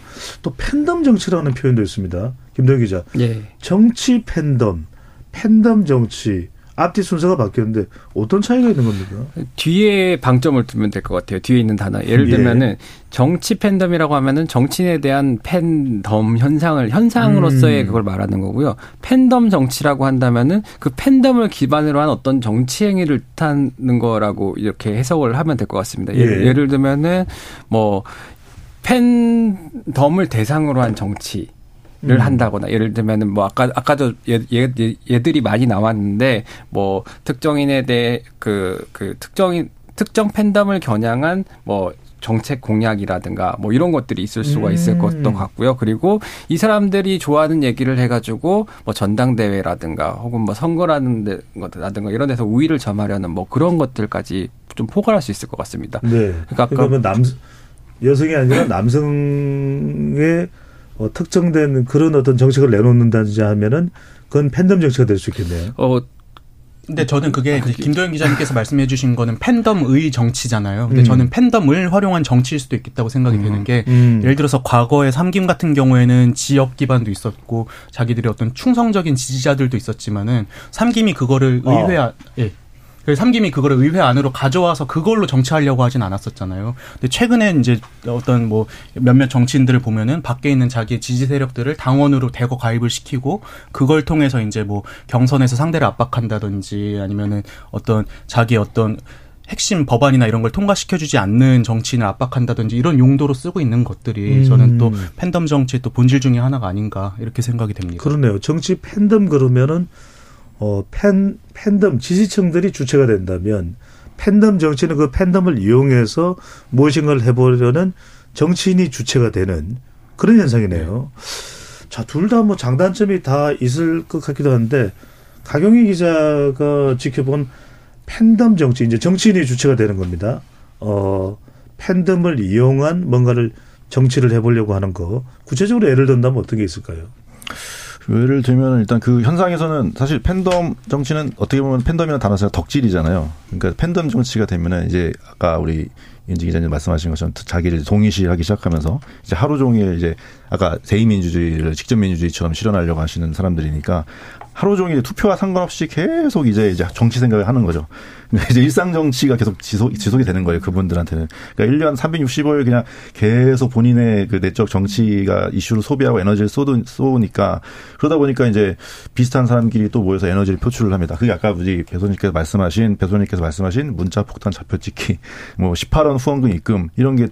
또 팬덤 정치라는 표현도 있습니다. 김동 기자. 예. 정치 팬덤, 팬덤 정치 앞뒤 순서가 바뀌었는데 어떤 차이가 있는 겁니까? 뒤에 방점을 두면 될 것 같아요. 뒤에 있는 단어. 예를 예. 들면은 정치 팬덤이라고 하면은 정치인에 대한 팬덤 현상을 현상으로서의 음. 그걸 말하는 거고요. 팬덤 정치라고 한다면은 그 팬덤을 기반으로 한 어떤 정치 행위를 뜻하는 거라고 이렇게 해석을 하면 될 것 같습니다. 예를, 예. 예를 들면은 뭐 팬덤을 대상으로 한 정치 를 음. 한다거나 예를 들면은 뭐 아까 아까도 얘, 얘, 얘- 얘들이 많이 나왔는데 뭐 특정인에 대해 그그 특정인 특정 팬덤을 겨냥한 뭐 정책 공약이라든가 뭐 이런 것들이 있을 수가 있을 음. 것도 같고요. 그리고 이 사람들이 좋아하는 얘기를 해가지고 뭐 전당대회라든가 혹은 뭐 선거라는 데- 것라든가 이런 데서 우위를 점하려는 뭐 그런 것들까지 좀 포괄할 수 있을 것 같습니다. 네. 그러니까 뭐 남, 여성이 아니라 남성의 어, 특정된 그런 어떤 정책을 내놓는다든지 하면은 그건 팬덤 정치가 될수 있겠네요. 어 근데 저는 그게 아, 이제 그게- 김도현 기자님께서 말씀해 주신 거는 팬덤의 정치잖아요. 근데 음. 저는 팬덤을 활용한 정치일 수도 있겠다고 생각이 되는 게 음. 예를 들어서 과거에 삼김 같은 경우에는 지역 기반도 있었고 자기들의 어떤 충성적인 지지자들도 있었지만은 삼김이 그거를 어. 의회 안, 예. 그 삼김이 그거를 의회 안으로 가져와서 그걸로 정치하려고 하진 않았었잖아요. 근데 최근에 이제 어떤 뭐 몇몇 정치인들을 보면은 밖에 있는 자기의 지지 세력들을 당원으로 대거 가입을 시키고 그걸 통해서 이제 뭐 경선에서 상대를 압박한다든지 아니면은 어떤 자기 어떤 핵심 법안이나 이런 걸 통과시켜주지 않는 정치인을 압박한다든지 이런 용도로 쓰고 있는 것들이 음. 저는 또 팬덤 정치의 또 본질 중에 하나가 아닌가 이렇게 생각이 됩니다. 그렇네요. 정치 팬덤 그러면은 어, 팬, 팬덤, 지지층들이 주체가 된다면 팬덤 정치는 그 팬덤을 이용해서 무엇인가를 해보려는 정치인이 주체가 되는 그런 현상이네요. 자, 둘 다 뭐 장단점이 다 있을 것 같기도 한데 가경희 기자가 지켜본 팬덤 정치, 이제 정치인이 주체가 되는 겁니다. 어, 팬덤을 이용한 뭔가를 정치를 해보려고 하는 거 구체적으로 예를 든다면 어떤 게 있을까요? 예를 들면 일단 그 현상에서는 사실 팬덤 정치는 어떻게 보면 팬덤이라는 단어 자체가 덕질이잖아요. 그러니까 팬덤 정치가 되면은 이제 아까 우리 윤지 기자님 말씀하신 것처럼 자기를 동의시하기 시작하면서 이제 하루 종일 이제 아까 대의민주주의를 직접 민주주의처럼 실현하려고 하시는 사람들이니까 하루 종일 투표와 상관없이 계속 이제 이제 정치 생각을 하는 거죠. 이제 일상 정치가 계속 지속, 지속이 되는 거예요. 그분들한테는. 그러니까 1년 365일 그냥 계속 본인의 그 내적 정치가 이슈로 소비하고 에너지를 쏟으, 쏘니까 그러다 보니까 이제 비슷한 사람끼리 또 모여서 에너지를 표출을 합니다. 그게 아까 우리 배소님께서 말씀하신, 배소님께서 말씀하신 문자 폭탄 잡혀 찍기, 뭐 18원 후원금 입금, 이런 게,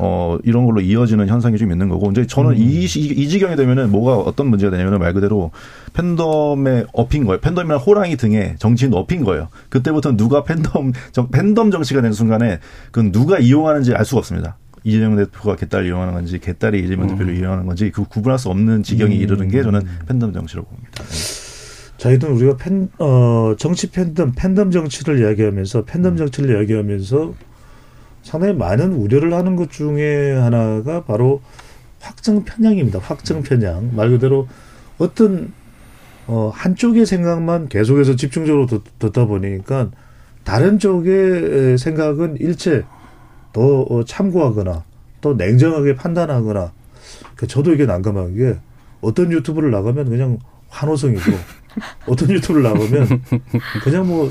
어, 이런 걸로 이어지는 현상이 좀 있는 거고. 이제 저는 음. 이, 이 지경이 되면은 뭐가 어떤 문제가 되냐면은 말 그대로 팬덤에 업힌 거예요. 팬덤이나 호랑이 등에 정치인도 업힌 거예요. 그때부터 누가 팬덤 정, 팬덤 정치가 되는 순간에 그건 누가 이용하는지 알 수가 없습니다. 이재명 대표가 개딸을 이용하는 건지 개딸이 이재명 음. 대표를 이용하는 건지 그 구분할 수 없는 지경이 음. 이르는 게 저는 팬덤 정치라고 봅니다. 네. 저희는 우리가 팬, 어, 정치 팬덤, 팬덤 정치를 이야기하면서 팬덤 음. 정치를 이야기하면서 상당히 많은 우려를 하는 것 중에 하나가 바로 확정 편향입니다. 확정 편향. 말 그대로 어떤 어, 한쪽의 생각만 계속해서 집중적으로 듣, 듣다 보니까 다른 쪽의 생각은 일체 더 어, 참고하거나 또 냉정하게 판단하거나 그 저도 이게 난감한 게 어떤 유튜브를 나가면 그냥 환호성이고 어떤 유튜브를 나가면 그냥 뭐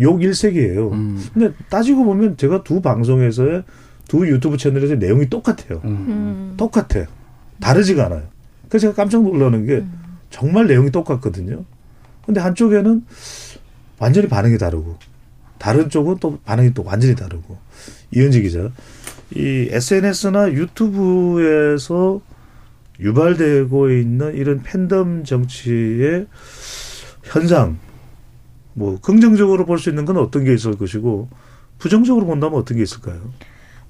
욕 일색이에요. 음. 근데 따지고 보면 제가 두 방송에서의 두 유튜브 채널에서 내용이 똑같아요. 음. 음. 똑같아요. 다르지가 않아요. 그래서 제가 깜짝 놀라는 게 음. 정말 내용이 똑같거든요. 근데 한쪽에는 완전히 반응이 다르고 다른 쪽은 또 반응이 또 완전히 다르고 이현지 기자 이 SNS나 유튜브에서 유발되고 있는 이런 팬덤 정치의 현상 뭐 긍정적으로 볼 수 있는 건 어떤 게 있을 것이고 부정적으로 본다면 어떤 게 있을까요?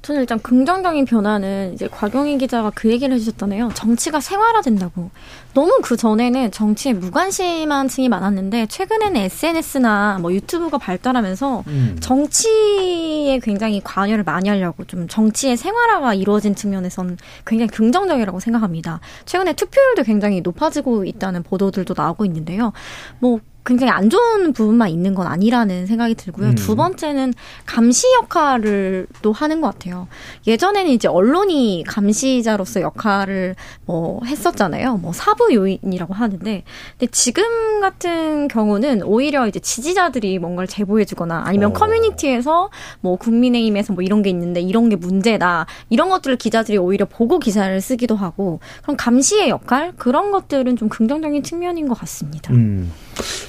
저는 일단 긍정적인 변화는 이제 곽영희 기자가 그 얘기를 해주셨잖아요. 정치가 생활화된다고. 너무 그 전에는 정치에 무관심한 층이 많았는데 최근에는 SNS나 뭐 유튜브가 발달하면서 음. 정치에 굉장히 관여를 많이 하려고 좀 정치의 생활화가 이루어진 측면에서는 굉장히 긍정적이라고 생각합니다. 최근에 투표율도 굉장히 높아지고 있다는 보도들도 나오고 있는데요. 뭐 굉장히 안 좋은 부분만 있는 건 아니라는 생각이 들고요. 음. 두 번째는 감시 역할을 또 하는 것 같아요. 예전에는 이제 언론이 감시자로서 역할을 뭐 했었잖아요. 뭐 사부 요인이라고 하는데, 근데 지금 같은 경우는 오히려 이제 지지자들이 뭔가를 제보해주거나 아니면 어. 커뮤니티에서 뭐 국민의힘에서 뭐 이런 게 있는데 이런 게 문제다 이런 것들을 기자들이 오히려 보고 기사를 쓰기도 하고 그럼 감시의 역할 그런 것들은 좀 긍정적인 측면인 것 같습니다. 음.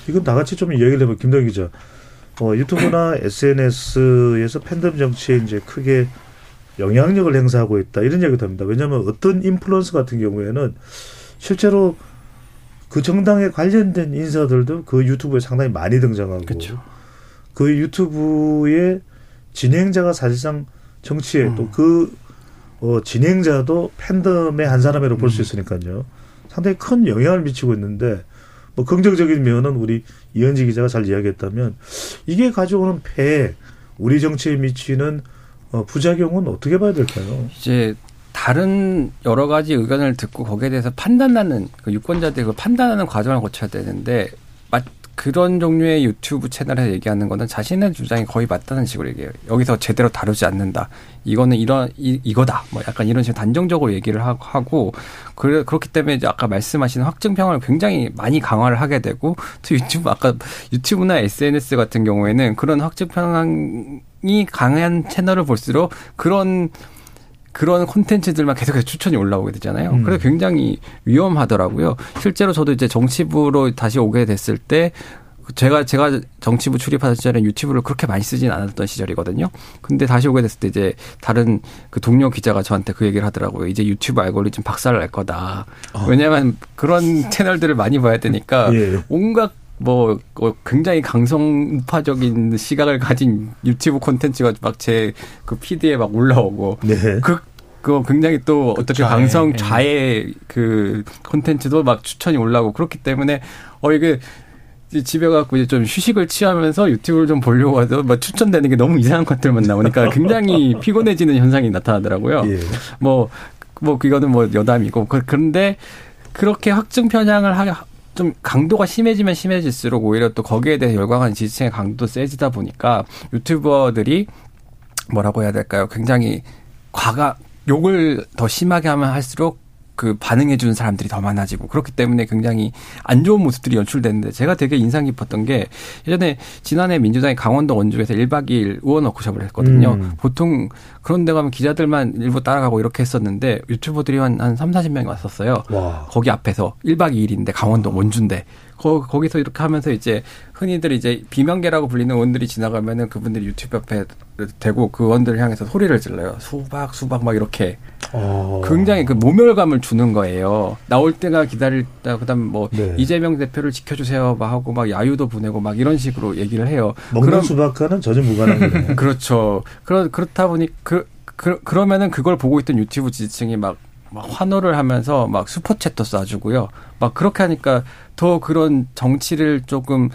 이건 나같이 좀 이야기를 해보 김동 기자. 어, 유튜브나 SNS에서 팬덤 정치에 이제 크게 영향력을 행사하고 있다 이런 얘기도 합니다. 왜냐하면 어떤 인플루언서 같은 경우에는 실제로 그 정당에 관련된 인사들도 그 유튜브에 상당히 많이 등장하고 그쵸. 그 유튜브의 진행자가 사실상 정치에 음. 또그 어, 진행자도 팬덤의 한 음. 볼수 있으니까요. 상당히 큰 영향을 미치고 있는데 뭐 긍정적인 면은 우리 이현지 기자가 잘 이야기했다면 이게 가져오는 폐 우리 정치에 미치는 어, 부작용은 어떻게 봐야 될까요? 이제 다른 여러 가지 의견을 듣고 거기에 대해서 판단하는 그 유권자들이 그 판단하는 과정을 거쳐야 되는데 그런 종류의 유튜브 채널에서 얘기하는 거는 자신의 주장이 거의 맞다는 식으로 얘기해요. 여기서 제대로 다루지 않는다. 이거는 이런 이, 이거다. 뭐 약간 이런 식으로 단정적으로 얘기를 하고 그래 그렇기 때문에 이제 아까 말씀하신 확증평을 굉장히 많이 강화를 하게 되고 또 유튜브 아까 유튜브나 SNS 같은 경우에는 그런 확증평이 강한 채널을 볼수록 그런 그런 콘텐츠들만 계속해서 추천이 올라오게 되잖아요. 음. 그래서 굉장히 위험하더라고요. 실제로 저도 이제 정치부로 다시 오게 됐을 때 제가 제가 정치부 출입하던 시절에 유튜브를 그렇게 많이 쓰진 않았던 시절이거든요. 근데 다시 오게 됐을 때 이제 다른 그 동료 기자가 저한테 그 얘기를 하더라고요. 이제 유튜브 알고리즘 박살 날 거다. 어. 왜냐하면 그런 채널들을 많이 봐야 되니까 예. 온갖 뭐 어, 굉장히 강성파적인 시각을 가진 유튜브 콘텐츠가 막 제 그 피드에 막 올라오고 네. 그, 그 굉장히 또 어떻게 좌애, 강성 예. 좌의 그 콘텐츠도 막 추천이 올라오고 그렇기 때문에 어 이게 집에 가고 이제 좀 휴식을 취하면서 유튜브를 좀 보려고 해도 막 추천되는 게 너무 이상한 것들만 나오니까 굉장히 피곤해지는 현상이 나타나더라고요. 예. 뭐, 뭐, 그거는 뭐 여담이고. 그- 그런데 그렇게 확증 편향을 하, 좀 강도가 심해지면 심해질수록 오히려 또 거기에 대해 열광하는 지지층의 강도도 세지다 보니까 유튜버들이 뭐라고 해야 될까요? 굉장히 과가, 욕을 더 심하게 하면 할수록 그 반응해 주는 사람들이 더 많아지고 그렇기 때문에 굉장히 안 좋은 모습들이 연출되는데 제가 되게 인상 깊었던 게 예전에 지난해 민주당이 강원도 원주에서 1박 2일 의원 워크숍을 했거든요. 음. 보통 그런 데 가면 기자들만 일부 따라가고 이렇게 했었는데 유튜버들이 한, 한 3, 40명이 왔었어요. 와. 거기 앞에서 1박 2일인데 강원도 원주인데 거, 거기서 이렇게 하면서 이제 흔히들 이제 비명계라고 불리는 의원들이 지나가면은 그분들이 유튜브 옆에 대고 그 의원들을 향해서 소리를 질러요. 수박 수박 막 이렇게 어. 굉장히 그 모멸감을 주는 거예요. 나올 때가 기다렸다 그다음 뭐 네. 이재명 대표를 지켜주세요 막 하고 막 야유도 보내고 막 이런 식으로 얘기를 해요. 먹는 그럼- 수박과는 전혀 무관한 거네요. 그렇죠. 그러, 그렇다 보니, 그, 그, 그러면은 그걸 보고 있던 유튜브 지지층이 막, 막 환호를 하면서 막 슈퍼챗도 쏴주고요. 막 그렇게 하니까 더 그런 정치를 조금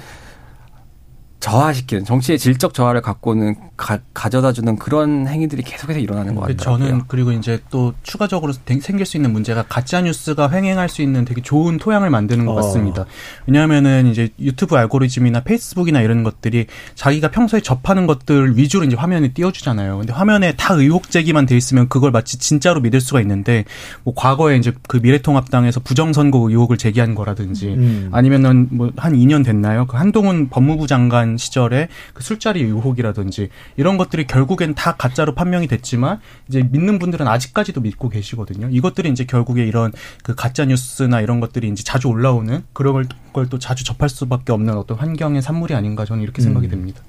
저하시키는, 정치의 질적 저하를 갖고는 가, 가져다주는 그런 행위들이 계속해서 일어나는 것그 같아요. 저는 그리고 이제 또 추가적으로 댕- 생길 수 있는 문제가 가짜 뉴스가 횡행할 수 있는 되게 좋은 토양을 만드는 것 어. 같습니다. 왜냐하면은 이제 유튜브 알고리즘이나 페이스북이나 이런 것들이 자기가 평소에 접하는 것들 위주로 이제 화면에 띄워주잖아요. 근데 화면에 다 의혹 제기만 돼 있으면 그걸 마치 진짜로 믿을 수가 있는데 뭐 과거에 이제 그 미래통합당에서 부정선거 의혹을 제기한 거라든지 음. 아니면은 뭐 한 2년 됐나요? 그 한동훈 법무부 장관 시절에 그 술자리 의혹이라든지 이런 것들이 결국엔 다 가짜로 판명이 됐지만 이제 믿는 분들은 아직까지도 믿고 계시거든요. 이것들이 이제 결국에 이런 그 가짜 뉴스나 이런 것들이 이제 자주 올라오는 그런 걸 또 자주 접할 수밖에 없는 어떤 환경의 산물이 아닌가 저는 이렇게 생각이 음. 됩니다.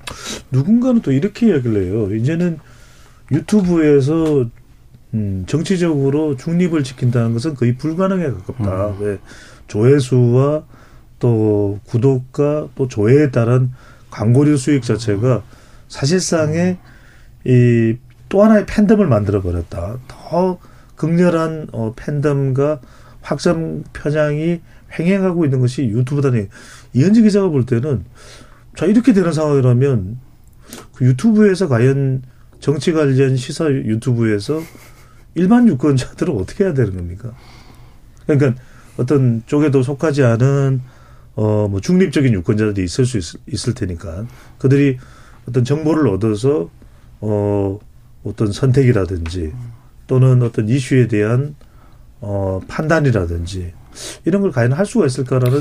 누군가는 또 이렇게 이야기를 해요. 이제는 유튜브에서 음, 정치적으로 중립을 지킨다는 것은 거의 불가능에 가깝다. 음. 왜 조회수와 또 구독과 또 조회에 따른 광고료 수익 자체가 사실상의 이 또 하나의 팬덤을 만들어 버렸다. 더 극렬한 어, 팬덤과 확장 편향이 횡행하고 있는 것이 유튜브다니 이현지 기자가 볼 때는 자 이렇게 되는 상황이라면 그 유튜브에서 과연 정치 관련 시사 유튜브에서 일반 유권자들은 어떻게 해야 되는 겁니까? 그러니까 어떤 쪽에도 속하지 않은 어 뭐 중립적인 유권자들이 있을 수 있, 을 테니까 그들이 어떤 정보를 얻어서 어 어떤 선택이라든지 또는 어떤 이슈에 대한 어 판단이라든지 이런 걸 과연 할 수가 있을까라는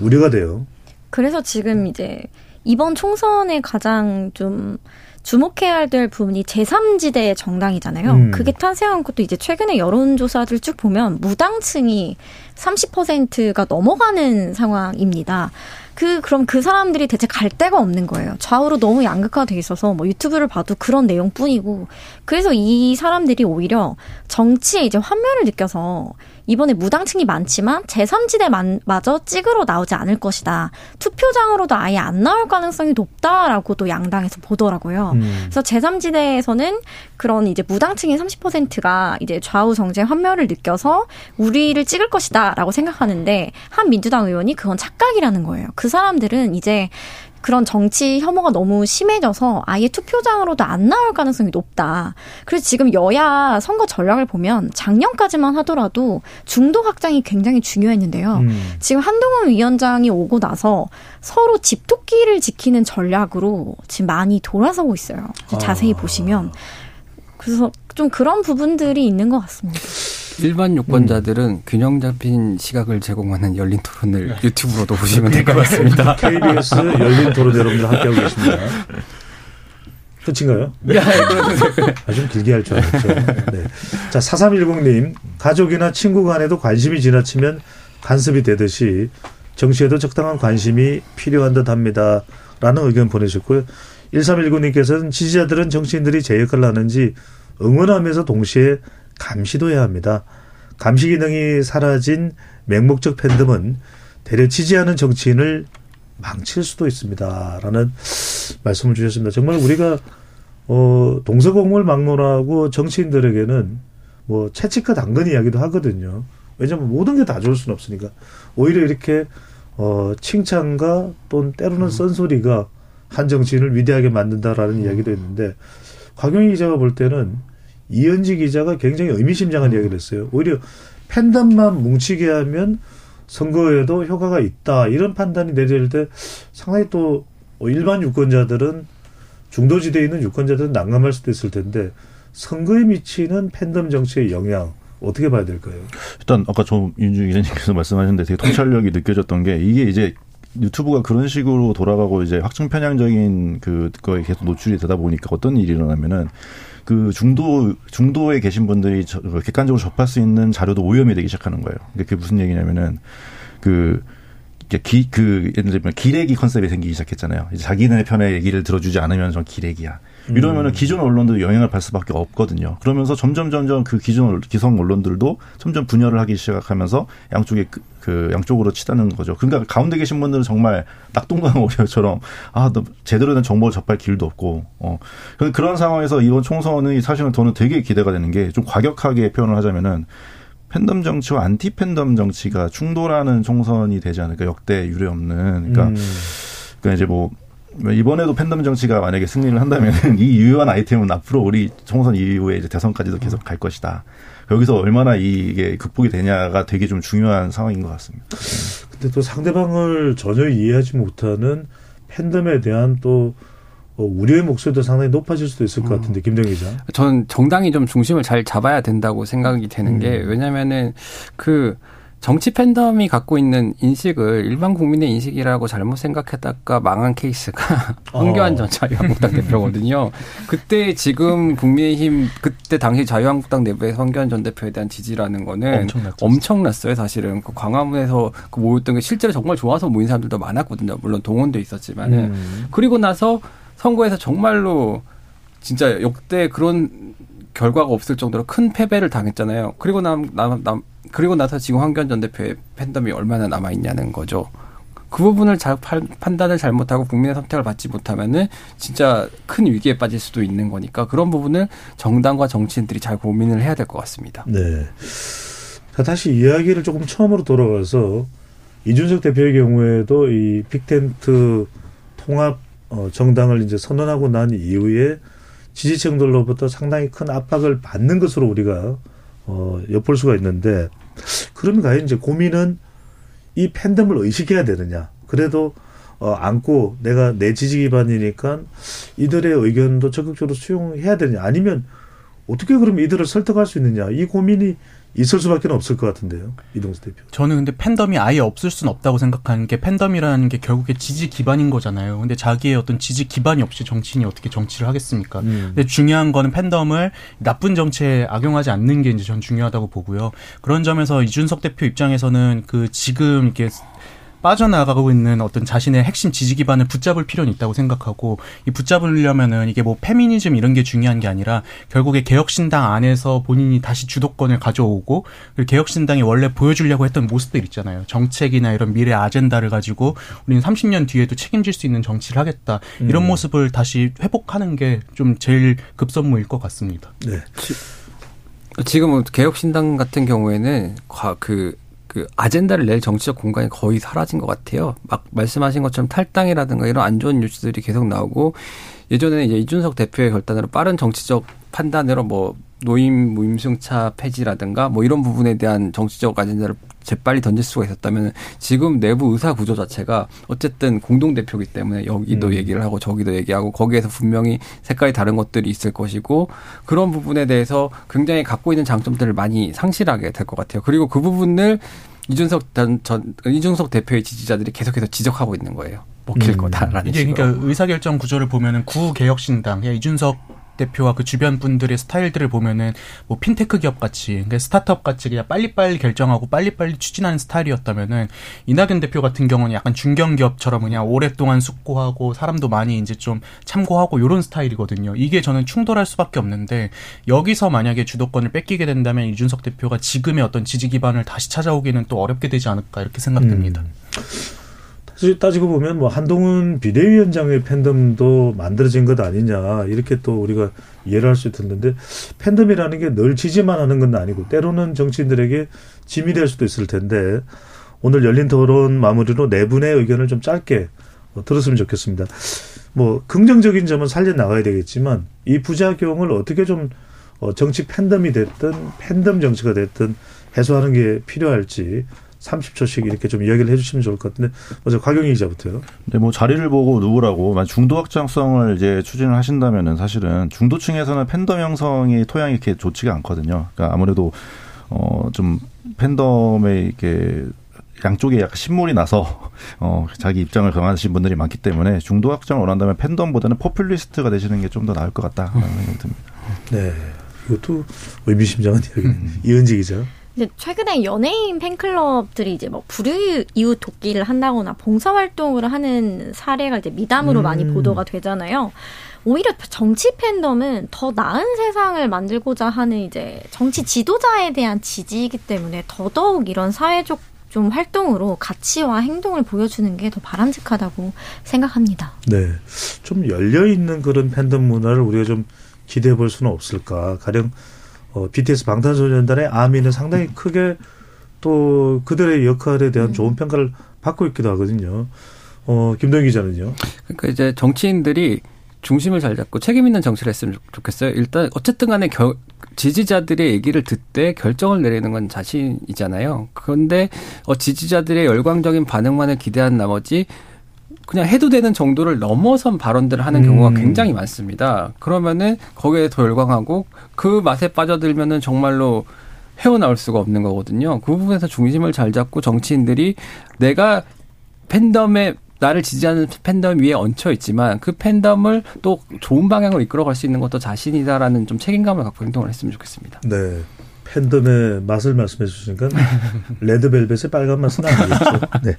우려가 돼요. 그래서 지금 이제 이번 총선에 가장 좀 주목해야 될 부분이 제3지대 정당이잖아요. 음. 그게 탄생한 것도 이제 최근에 여론조사들 쭉 보면 무당층이 30%가 넘어가는 상황입니다. 그 그럼 그 사람들이 대체 갈 데가 없는 거예요. 좌우로 너무 양극화돼 있어서 뭐 유튜브를 봐도 그런 내용뿐이고 그래서 이 사람들이 오히려 정치에 이제 환멸을 느껴서 이번에 무당층이 많지만 제3지대마저 찍으러 나오지 않을 것이다. 투표장으로도 아예 안 나올 가능성이 높다라고도 양당에서 보더라고요. 음. 그래서 제3지대에서는 그런 이제 무당층의 30%가 이제 좌우 정쟁 환멸을 느껴서 우리를 찍을 것이다라고 생각하는데 한 민주당 의원이 그건 착각이라는 거예요. 그 사람들은 이제 그런 정치 혐오가 너무 심해져서 아예 투표장으로도 안 나올 가능성이 높다. 그래서 지금 여야 선거 전략을 보면 작년까지만 하더라도 중도 확장이 굉장히 중요했는데요. 음. 지금 한동훈 위원장이 오고 나서 서로 집토끼를 지키는 전략으로 지금 많이 돌아서고 있어요. 자세히 아. 보시면. 그래서 좀 그런 부분들이 있는 것 같습니다. 일반 유권자들은 음. 균형 잡힌 시각을 제공하는 열린 토론을 네. 유튜브로도 보시면 될 것 같습니다. KBS 열린 토론 여러분들 함께하고 계십니다. 끝인가요? 아, 좀 길게 할 줄 알았죠. 네. 자, 4310님. 가족이나 친구 간에도 관심이 지나치면 간섭이 되듯이 정치에도 적당한 관심이 필요한 듯 합니다. 라는 의견 보내셨고요. 1319님께서는 지지자들은 정치인들이 제 역할을 하는지 응원하면서 동시에 감시도 해야 합니다. 감시 기능이 사라진 맹목적 팬덤은 대려 지지하는 정치인을 망칠 수도 있습니다라는 말씀을 주셨습니다. 정말 우리가 어 동서공물 막론하고 정치인들에게는 뭐 채찍과 당근 이야기도 하거든요. 왜냐하면 모든 게 다 좋을 수는 없으니까 오히려 이렇게 어 칭찬과 또는 때로는 썬소리가 한 정치인을 위대하게 만든다라는 이야기도 있는데 곽용희 기자가 볼 때는 이현지 기자가 굉장히 의미심장한 이야기를 했어요. 오히려 팬덤만 뭉치게 하면 선거에도 효과가 있다 이런 판단이 내릴 때 상당히 또 일반 유권자들은 중도지대에 있는 유권자들은 난감할 수도 있을 텐데 선거에 미치는 팬덤 정치의 영향 어떻게 봐야 될까요? 일단 아까 저 윤주 기자님께서 말씀하셨는데 되게 통찰력이 느껴졌던 게 이게 이제 유튜브가 그런 식으로 돌아가고 이제 확증 편향적인 그거에 계속 노출이 되다 보니까 어떤 일이 일어나면은 그 중도 중도에 계신 분들이 저, 객관적으로 접할 수 있는 자료도 오염이 되기 시작하는 거예요. 그게 무슨 얘기냐면은 그 기, 그, 예를 들면 기레기 컨셉이 생기기 시작했잖아요. 자기네 편의 얘기를 들어주지 않으면 전 기레기야. 이러면은 기존 언론도 영향을 받을 수밖에 없거든요. 그러면서 점점 점점 그 기존 기성 언론들도 점점 분열을 하기 시작하면서 양쪽에 그, 그 양쪽으로 치다는 거죠. 그러니까 가운데 계신 분들은 정말 낙동강 오리처럼 아, 너 제대로 된 정보를 접할 길도 없고 어 그런 상황에서 이번 총선이 사실은 저는 되게 기대가 되는 게 좀 과격하게 표현을 하자면은 팬덤 정치와 안티 팬덤 정치가 충돌하는 총선이 되지 않을까 역대 유례 없는 그러니까, 음. 그러니까 이제 뭐 이번에도 팬덤 정치가 만약에 승리를 한다면 이 유효한 아이템은 앞으로 우리 총선 이후에 이제 대선까지도 계속 갈 것이다. 여기서 얼마나 이게 극복이 되냐가 되게 좀 중요한 상황인 것 같습니다. 근데 또 상대방을 전혀 이해하지 못하는 팬덤에 대한 또 어, 우려의 목소리도 상당히 높아질 수도 있을 것 같은데 김정 기자. 저는 정당이 좀 중심을 잘 잡아야 된다고 생각이 되는 게 왜냐면은 그 정치 팬덤이 갖고 있는 인식을 일반 국민의 인식이라고 잘못 생각했다가 망한 케이스가 황교안 전 자유한국당 대표거든요. 그때 지금 국민의힘 그때 당시 자유한국당 내부에서 황교안 전 대표에 대한 지지라는 거는 엄청났죠. 엄청났어요, 사실은. 그 광화문에서 그 모였던 게 실제로 정말 좋아서 모인 사람들도 많았거든요. 물론 동원도 있었지만은. 음. 그리고 나서 선거에서 정말로 진짜 역대 그런 결과가 없을 정도로 큰 패배를 당했잖아요. 그리고 남, 남, 남 그리고 나서 지금 황교안 전 대표의 팬덤이 얼마나 남아 있냐는 거죠. 그 부분을 잘 판- 판단을 잘못하고 국민의 선택을 받지 못하면은 진짜 큰 위기에 빠질 수도 있는 거니까 그런 부분을 정당과 정치인들이 잘 고민을 해야 될 것 같습니다. 네. 자, 다시 이야기를 조금 처음으로 돌아가서 이준석 대표의 경우에도 이 빅텐트 통합 어, 정당을 이제 선언하고 난 이후에 지지층들로부터 상당히 큰 압박을 받는 것으로 우리가 어, 엿볼 수가 있는데 그러면 과연 이제 고민은 이 팬덤을 의식해야 되느냐. 그래도 어, 안고 내가 내 지지 기반이니까 이들의 의견도 적극적으로 수용해야 되느냐. 아니면 어떻게 그러면 이들을 설득할 수 있느냐. 이 고민이 있을 수밖에 없을 것 같은데요. 이동수 대표. 저는 근데 팬덤이 아예 없을 수는 없다고 생각하는 게 팬덤이라는 게 결국에 지지 기반인 거잖아요. 근데 자기의 어떤 지지 기반이 없이 정치인이 어떻게 정치를 하겠습니까? 음. 근데 중요한 거는 팬덤을 나쁜 정치에 악용하지 않는 게 이제 전 중요하다고 보고요. 그런 점에서 이준석 대표 입장에서는 그 지금 이렇게 빠져나가고 있는 어떤 자신의 핵심 지지 기반을 붙잡을 필요는 있다고 생각하고 이 붙잡으려면은 이게 뭐 페미니즘 이런 게 중요한 게 아니라 결국에 개혁신당 안에서 본인이 다시 주도권을 가져오고 그리고 개혁신당이 원래 보여주려고 했던 모습들 있잖아요. 정책이나 이런 미래 아젠다를 가지고 우리는 30년 뒤에도 책임질 수 있는 정치를 하겠다. 이런 음. 모습을 다시 회복하는 게 좀 제일 급선무일 것 같습니다. 네. 지금 개혁신당 같은 경우에는 과- 그, 그 아젠다를 낼 정치적 공간이 거의 사라진 것 같아요. 막 말씀하신 것처럼 탈당이라든가 이런 안 좋은 뉴스들이 계속 나오고 예전에는 이제 이준석 대표의 결단으로 빠른 정치적 판단으로 뭐 노임 무임승차 폐지라든가 뭐 이런 부분에 대한 정치적 아젠다를 재빨리 던질 수가 있었다면 지금 내부 의사 구조 자체가 어쨌든 공동 대표기 때문에 여기도 음. 얘기를 하고 저기도 얘기하고 거기에서 분명히 색깔이 다른 것들이 있을 것이고 그런 부분에 대해서 굉장히 갖고 있는 장점들을 많이 상실하게 될 것 같아요. 그리고 그 부분을 이준석 전, 전 이준석 대표의 지지자들이 계속해서 지적하고 있는 거예요. 먹힐 음. 거다라는 이게 식으로. 그러니까 의사결정 구조를 보면은 구개혁신당, 이준석 대표와 그 주변 분들의 스타일들을 보면은 뭐 핀테크 기업 같이, 그러니까 스타트업 같이 그냥 빨리빨리 결정하고 빨리빨리 추진하는 스타일이었다면은 이낙연 대표 같은 경우는 약간 중견 기업처럼 그냥 오랫동안 숙고하고 사람도 많이 이제 좀 참고하고 요런 스타일이거든요. 이게 저는 충돌할 수밖에 없는데 여기서 만약에 주도권을 뺏기게 된다면 이준석 대표가 지금의 어떤 지지 기반을 다시 찾아오기는 또 어렵게 되지 않을까 이렇게 생각됩니다. 음. 따지고 보면 뭐 한동훈 비대위원장의 팬덤도 만들어진 것 아니냐 이렇게 또 우리가 이해를 할 수 있었는데 팬덤이라는 게 늘 지지만 하는 건 아니고 때로는 정치인들에게 짐이 될 수도 있을 텐데 오늘 열린 토론 마무리로 네 분의 의견을 좀 짧게 어, 들었으면 좋겠습니다. 뭐 긍정적인 점은 살려 나가야 되겠지만 이 부작용을 어떻게 좀 어, 정치 팬덤이 됐든 팬덤 정치가 됐든 해소하는 게 필요할지 30초씩 이렇게 좀 이야기를 해주시면 좋을 것 같은데 먼저 곽영희 기자부터요. 네, 뭐 자리를 보고 누구라고 중도 확장성을 이제 추진을 하신다면은 사실은 중도층에서는 팬덤 형성이 토양이 이렇게 좋지가 않거든요. 그러니까 아무래도 어좀 팬덤에 이렇게 양쪽에 약간 신물이 나서 어 자기 입장을 강하신 분들이 많기 때문에 중도 확장을 원한다면 팬덤보다는 포퓰리스트가 되시는 게 좀 더 나을 것 같다라는 생각이 듭니다. 네. 이것도 의미심장한 이야기. 음. 이은지 기자. 근데 최근에 연예인 팬클럽들이 이제 뭐 불의 이웃 돕기를 한다거나 봉사 활동을 하는 사례가 이제 미담으로 음. 많이 보도가 되잖아요. 오히려 정치 팬덤은 더 나은 세상을 만들고자 하는 이제 정치 지도자에 대한 지지이기 때문에 더더욱 이런 사회적 좀 활동으로 가치와 행동을 보여주는 게 더 바람직하다고 생각합니다. 네. 좀 열려 있는 그런 팬덤 문화를 우리가 좀 기대해 볼 수는 없을까. 가령 어, BTS 방탄소년단의 아미는 상당히 크게 또 그들의 역할에 대한 좋은 평가를 받고 있기도 하거든요. 어, 김동 기자는요. 그러니까 이제 정치인들이 중심을 잘 잡고 책임 있는 정치를 했으면 좋겠어요. 일단 어쨌든 간에 겨, 지지자들의 얘기를 듣되 결정을 내리는 건 자신이잖아요. 그런데 어, 지지자들의 열광적인 반응만을 기대한 나머지 그냥 해도 되는 정도를 넘어선 발언들을 하는 경우가 음. 굉장히 많습니다. 그러면은 거기에 더 열광하고 그 맛에 빠져들면은 정말로 헤어나올 수가 없는 거거든요. 그 부분에서 중심을 잘 잡고 정치인들이 내가 팬덤에 나를 지지하는 팬덤 위에 얹혀 있지만 그 팬덤을 또 좋은 방향으로 이끌어갈 수 있는 것도 자신이다라는 좀 책임감을 갖고 행동을 했으면 좋겠습니다. 네. 팬덤의 맛을 말씀해 주시니까 레드벨벳의 빨간 맛은 아니겠죠. 네.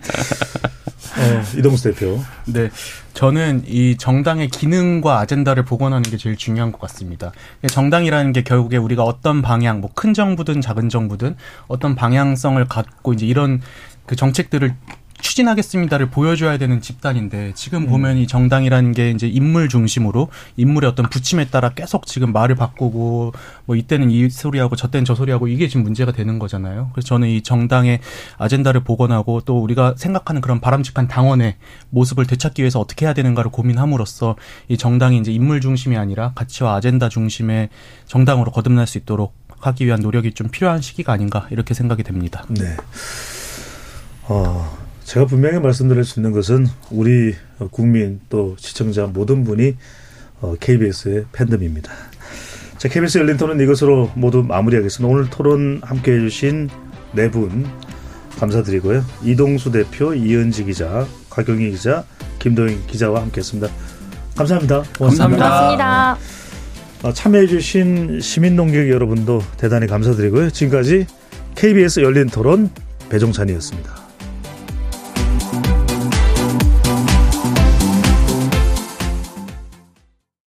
어, 이동수 대표. 네. 저는 이 정당의 기능과 아젠다를 복원하는 게 제일 중요한 것 같습니다. 정당이라는 게 결국에 우리가 어떤 방향, 뭐 큰 정부든 작은 정부든 어떤 방향성을 갖고 이제 이런 그 정책들을 추진하겠습니다를 보여줘야 되는 집단인데 지금 보면 이 정당이라는 게 이제 인물 중심으로 인물의 어떤 부침에 따라 계속 지금 말을 바꾸고 뭐 이때는 이 소리하고 저때는 저 소리하고 이게 지금 문제가 되는 거잖아요. 그래서 저는 이 정당의 아젠다를 복원하고 또 우리가 생각하는 그런 바람직한 당원의 모습을 되찾기 위해서 어떻게 해야 되는가를 고민함으로써 이 정당이 이제 인물 중심이 아니라 가치와 아젠다 중심의 정당으로 거듭날 수 있도록 하기 위한 노력이 좀 필요한 시기가 아닌가 이렇게 생각이 됩니다. 네. 어, 제가 분명히 말씀드릴 수 있는 것은 우리 국민 또 시청자 모든 분이 KBS의 어, 팬덤입니다. 자, KBS 열린 토론 이것으로 모두 마무리하겠습니다. 오늘 토론 함께 해주신 네 분 감사드리고요. 이동수 대표, 이은지 기자, 곽경희 기자, 김도인 기자와 함께 했습니다. 감사합니다. 고맙습니다. 감사합니다. 어, 참여해주신 시민농객 여러분도 대단히 감사드리고요. 지금까지 KBS 열린 토론 배종찬이었습니다.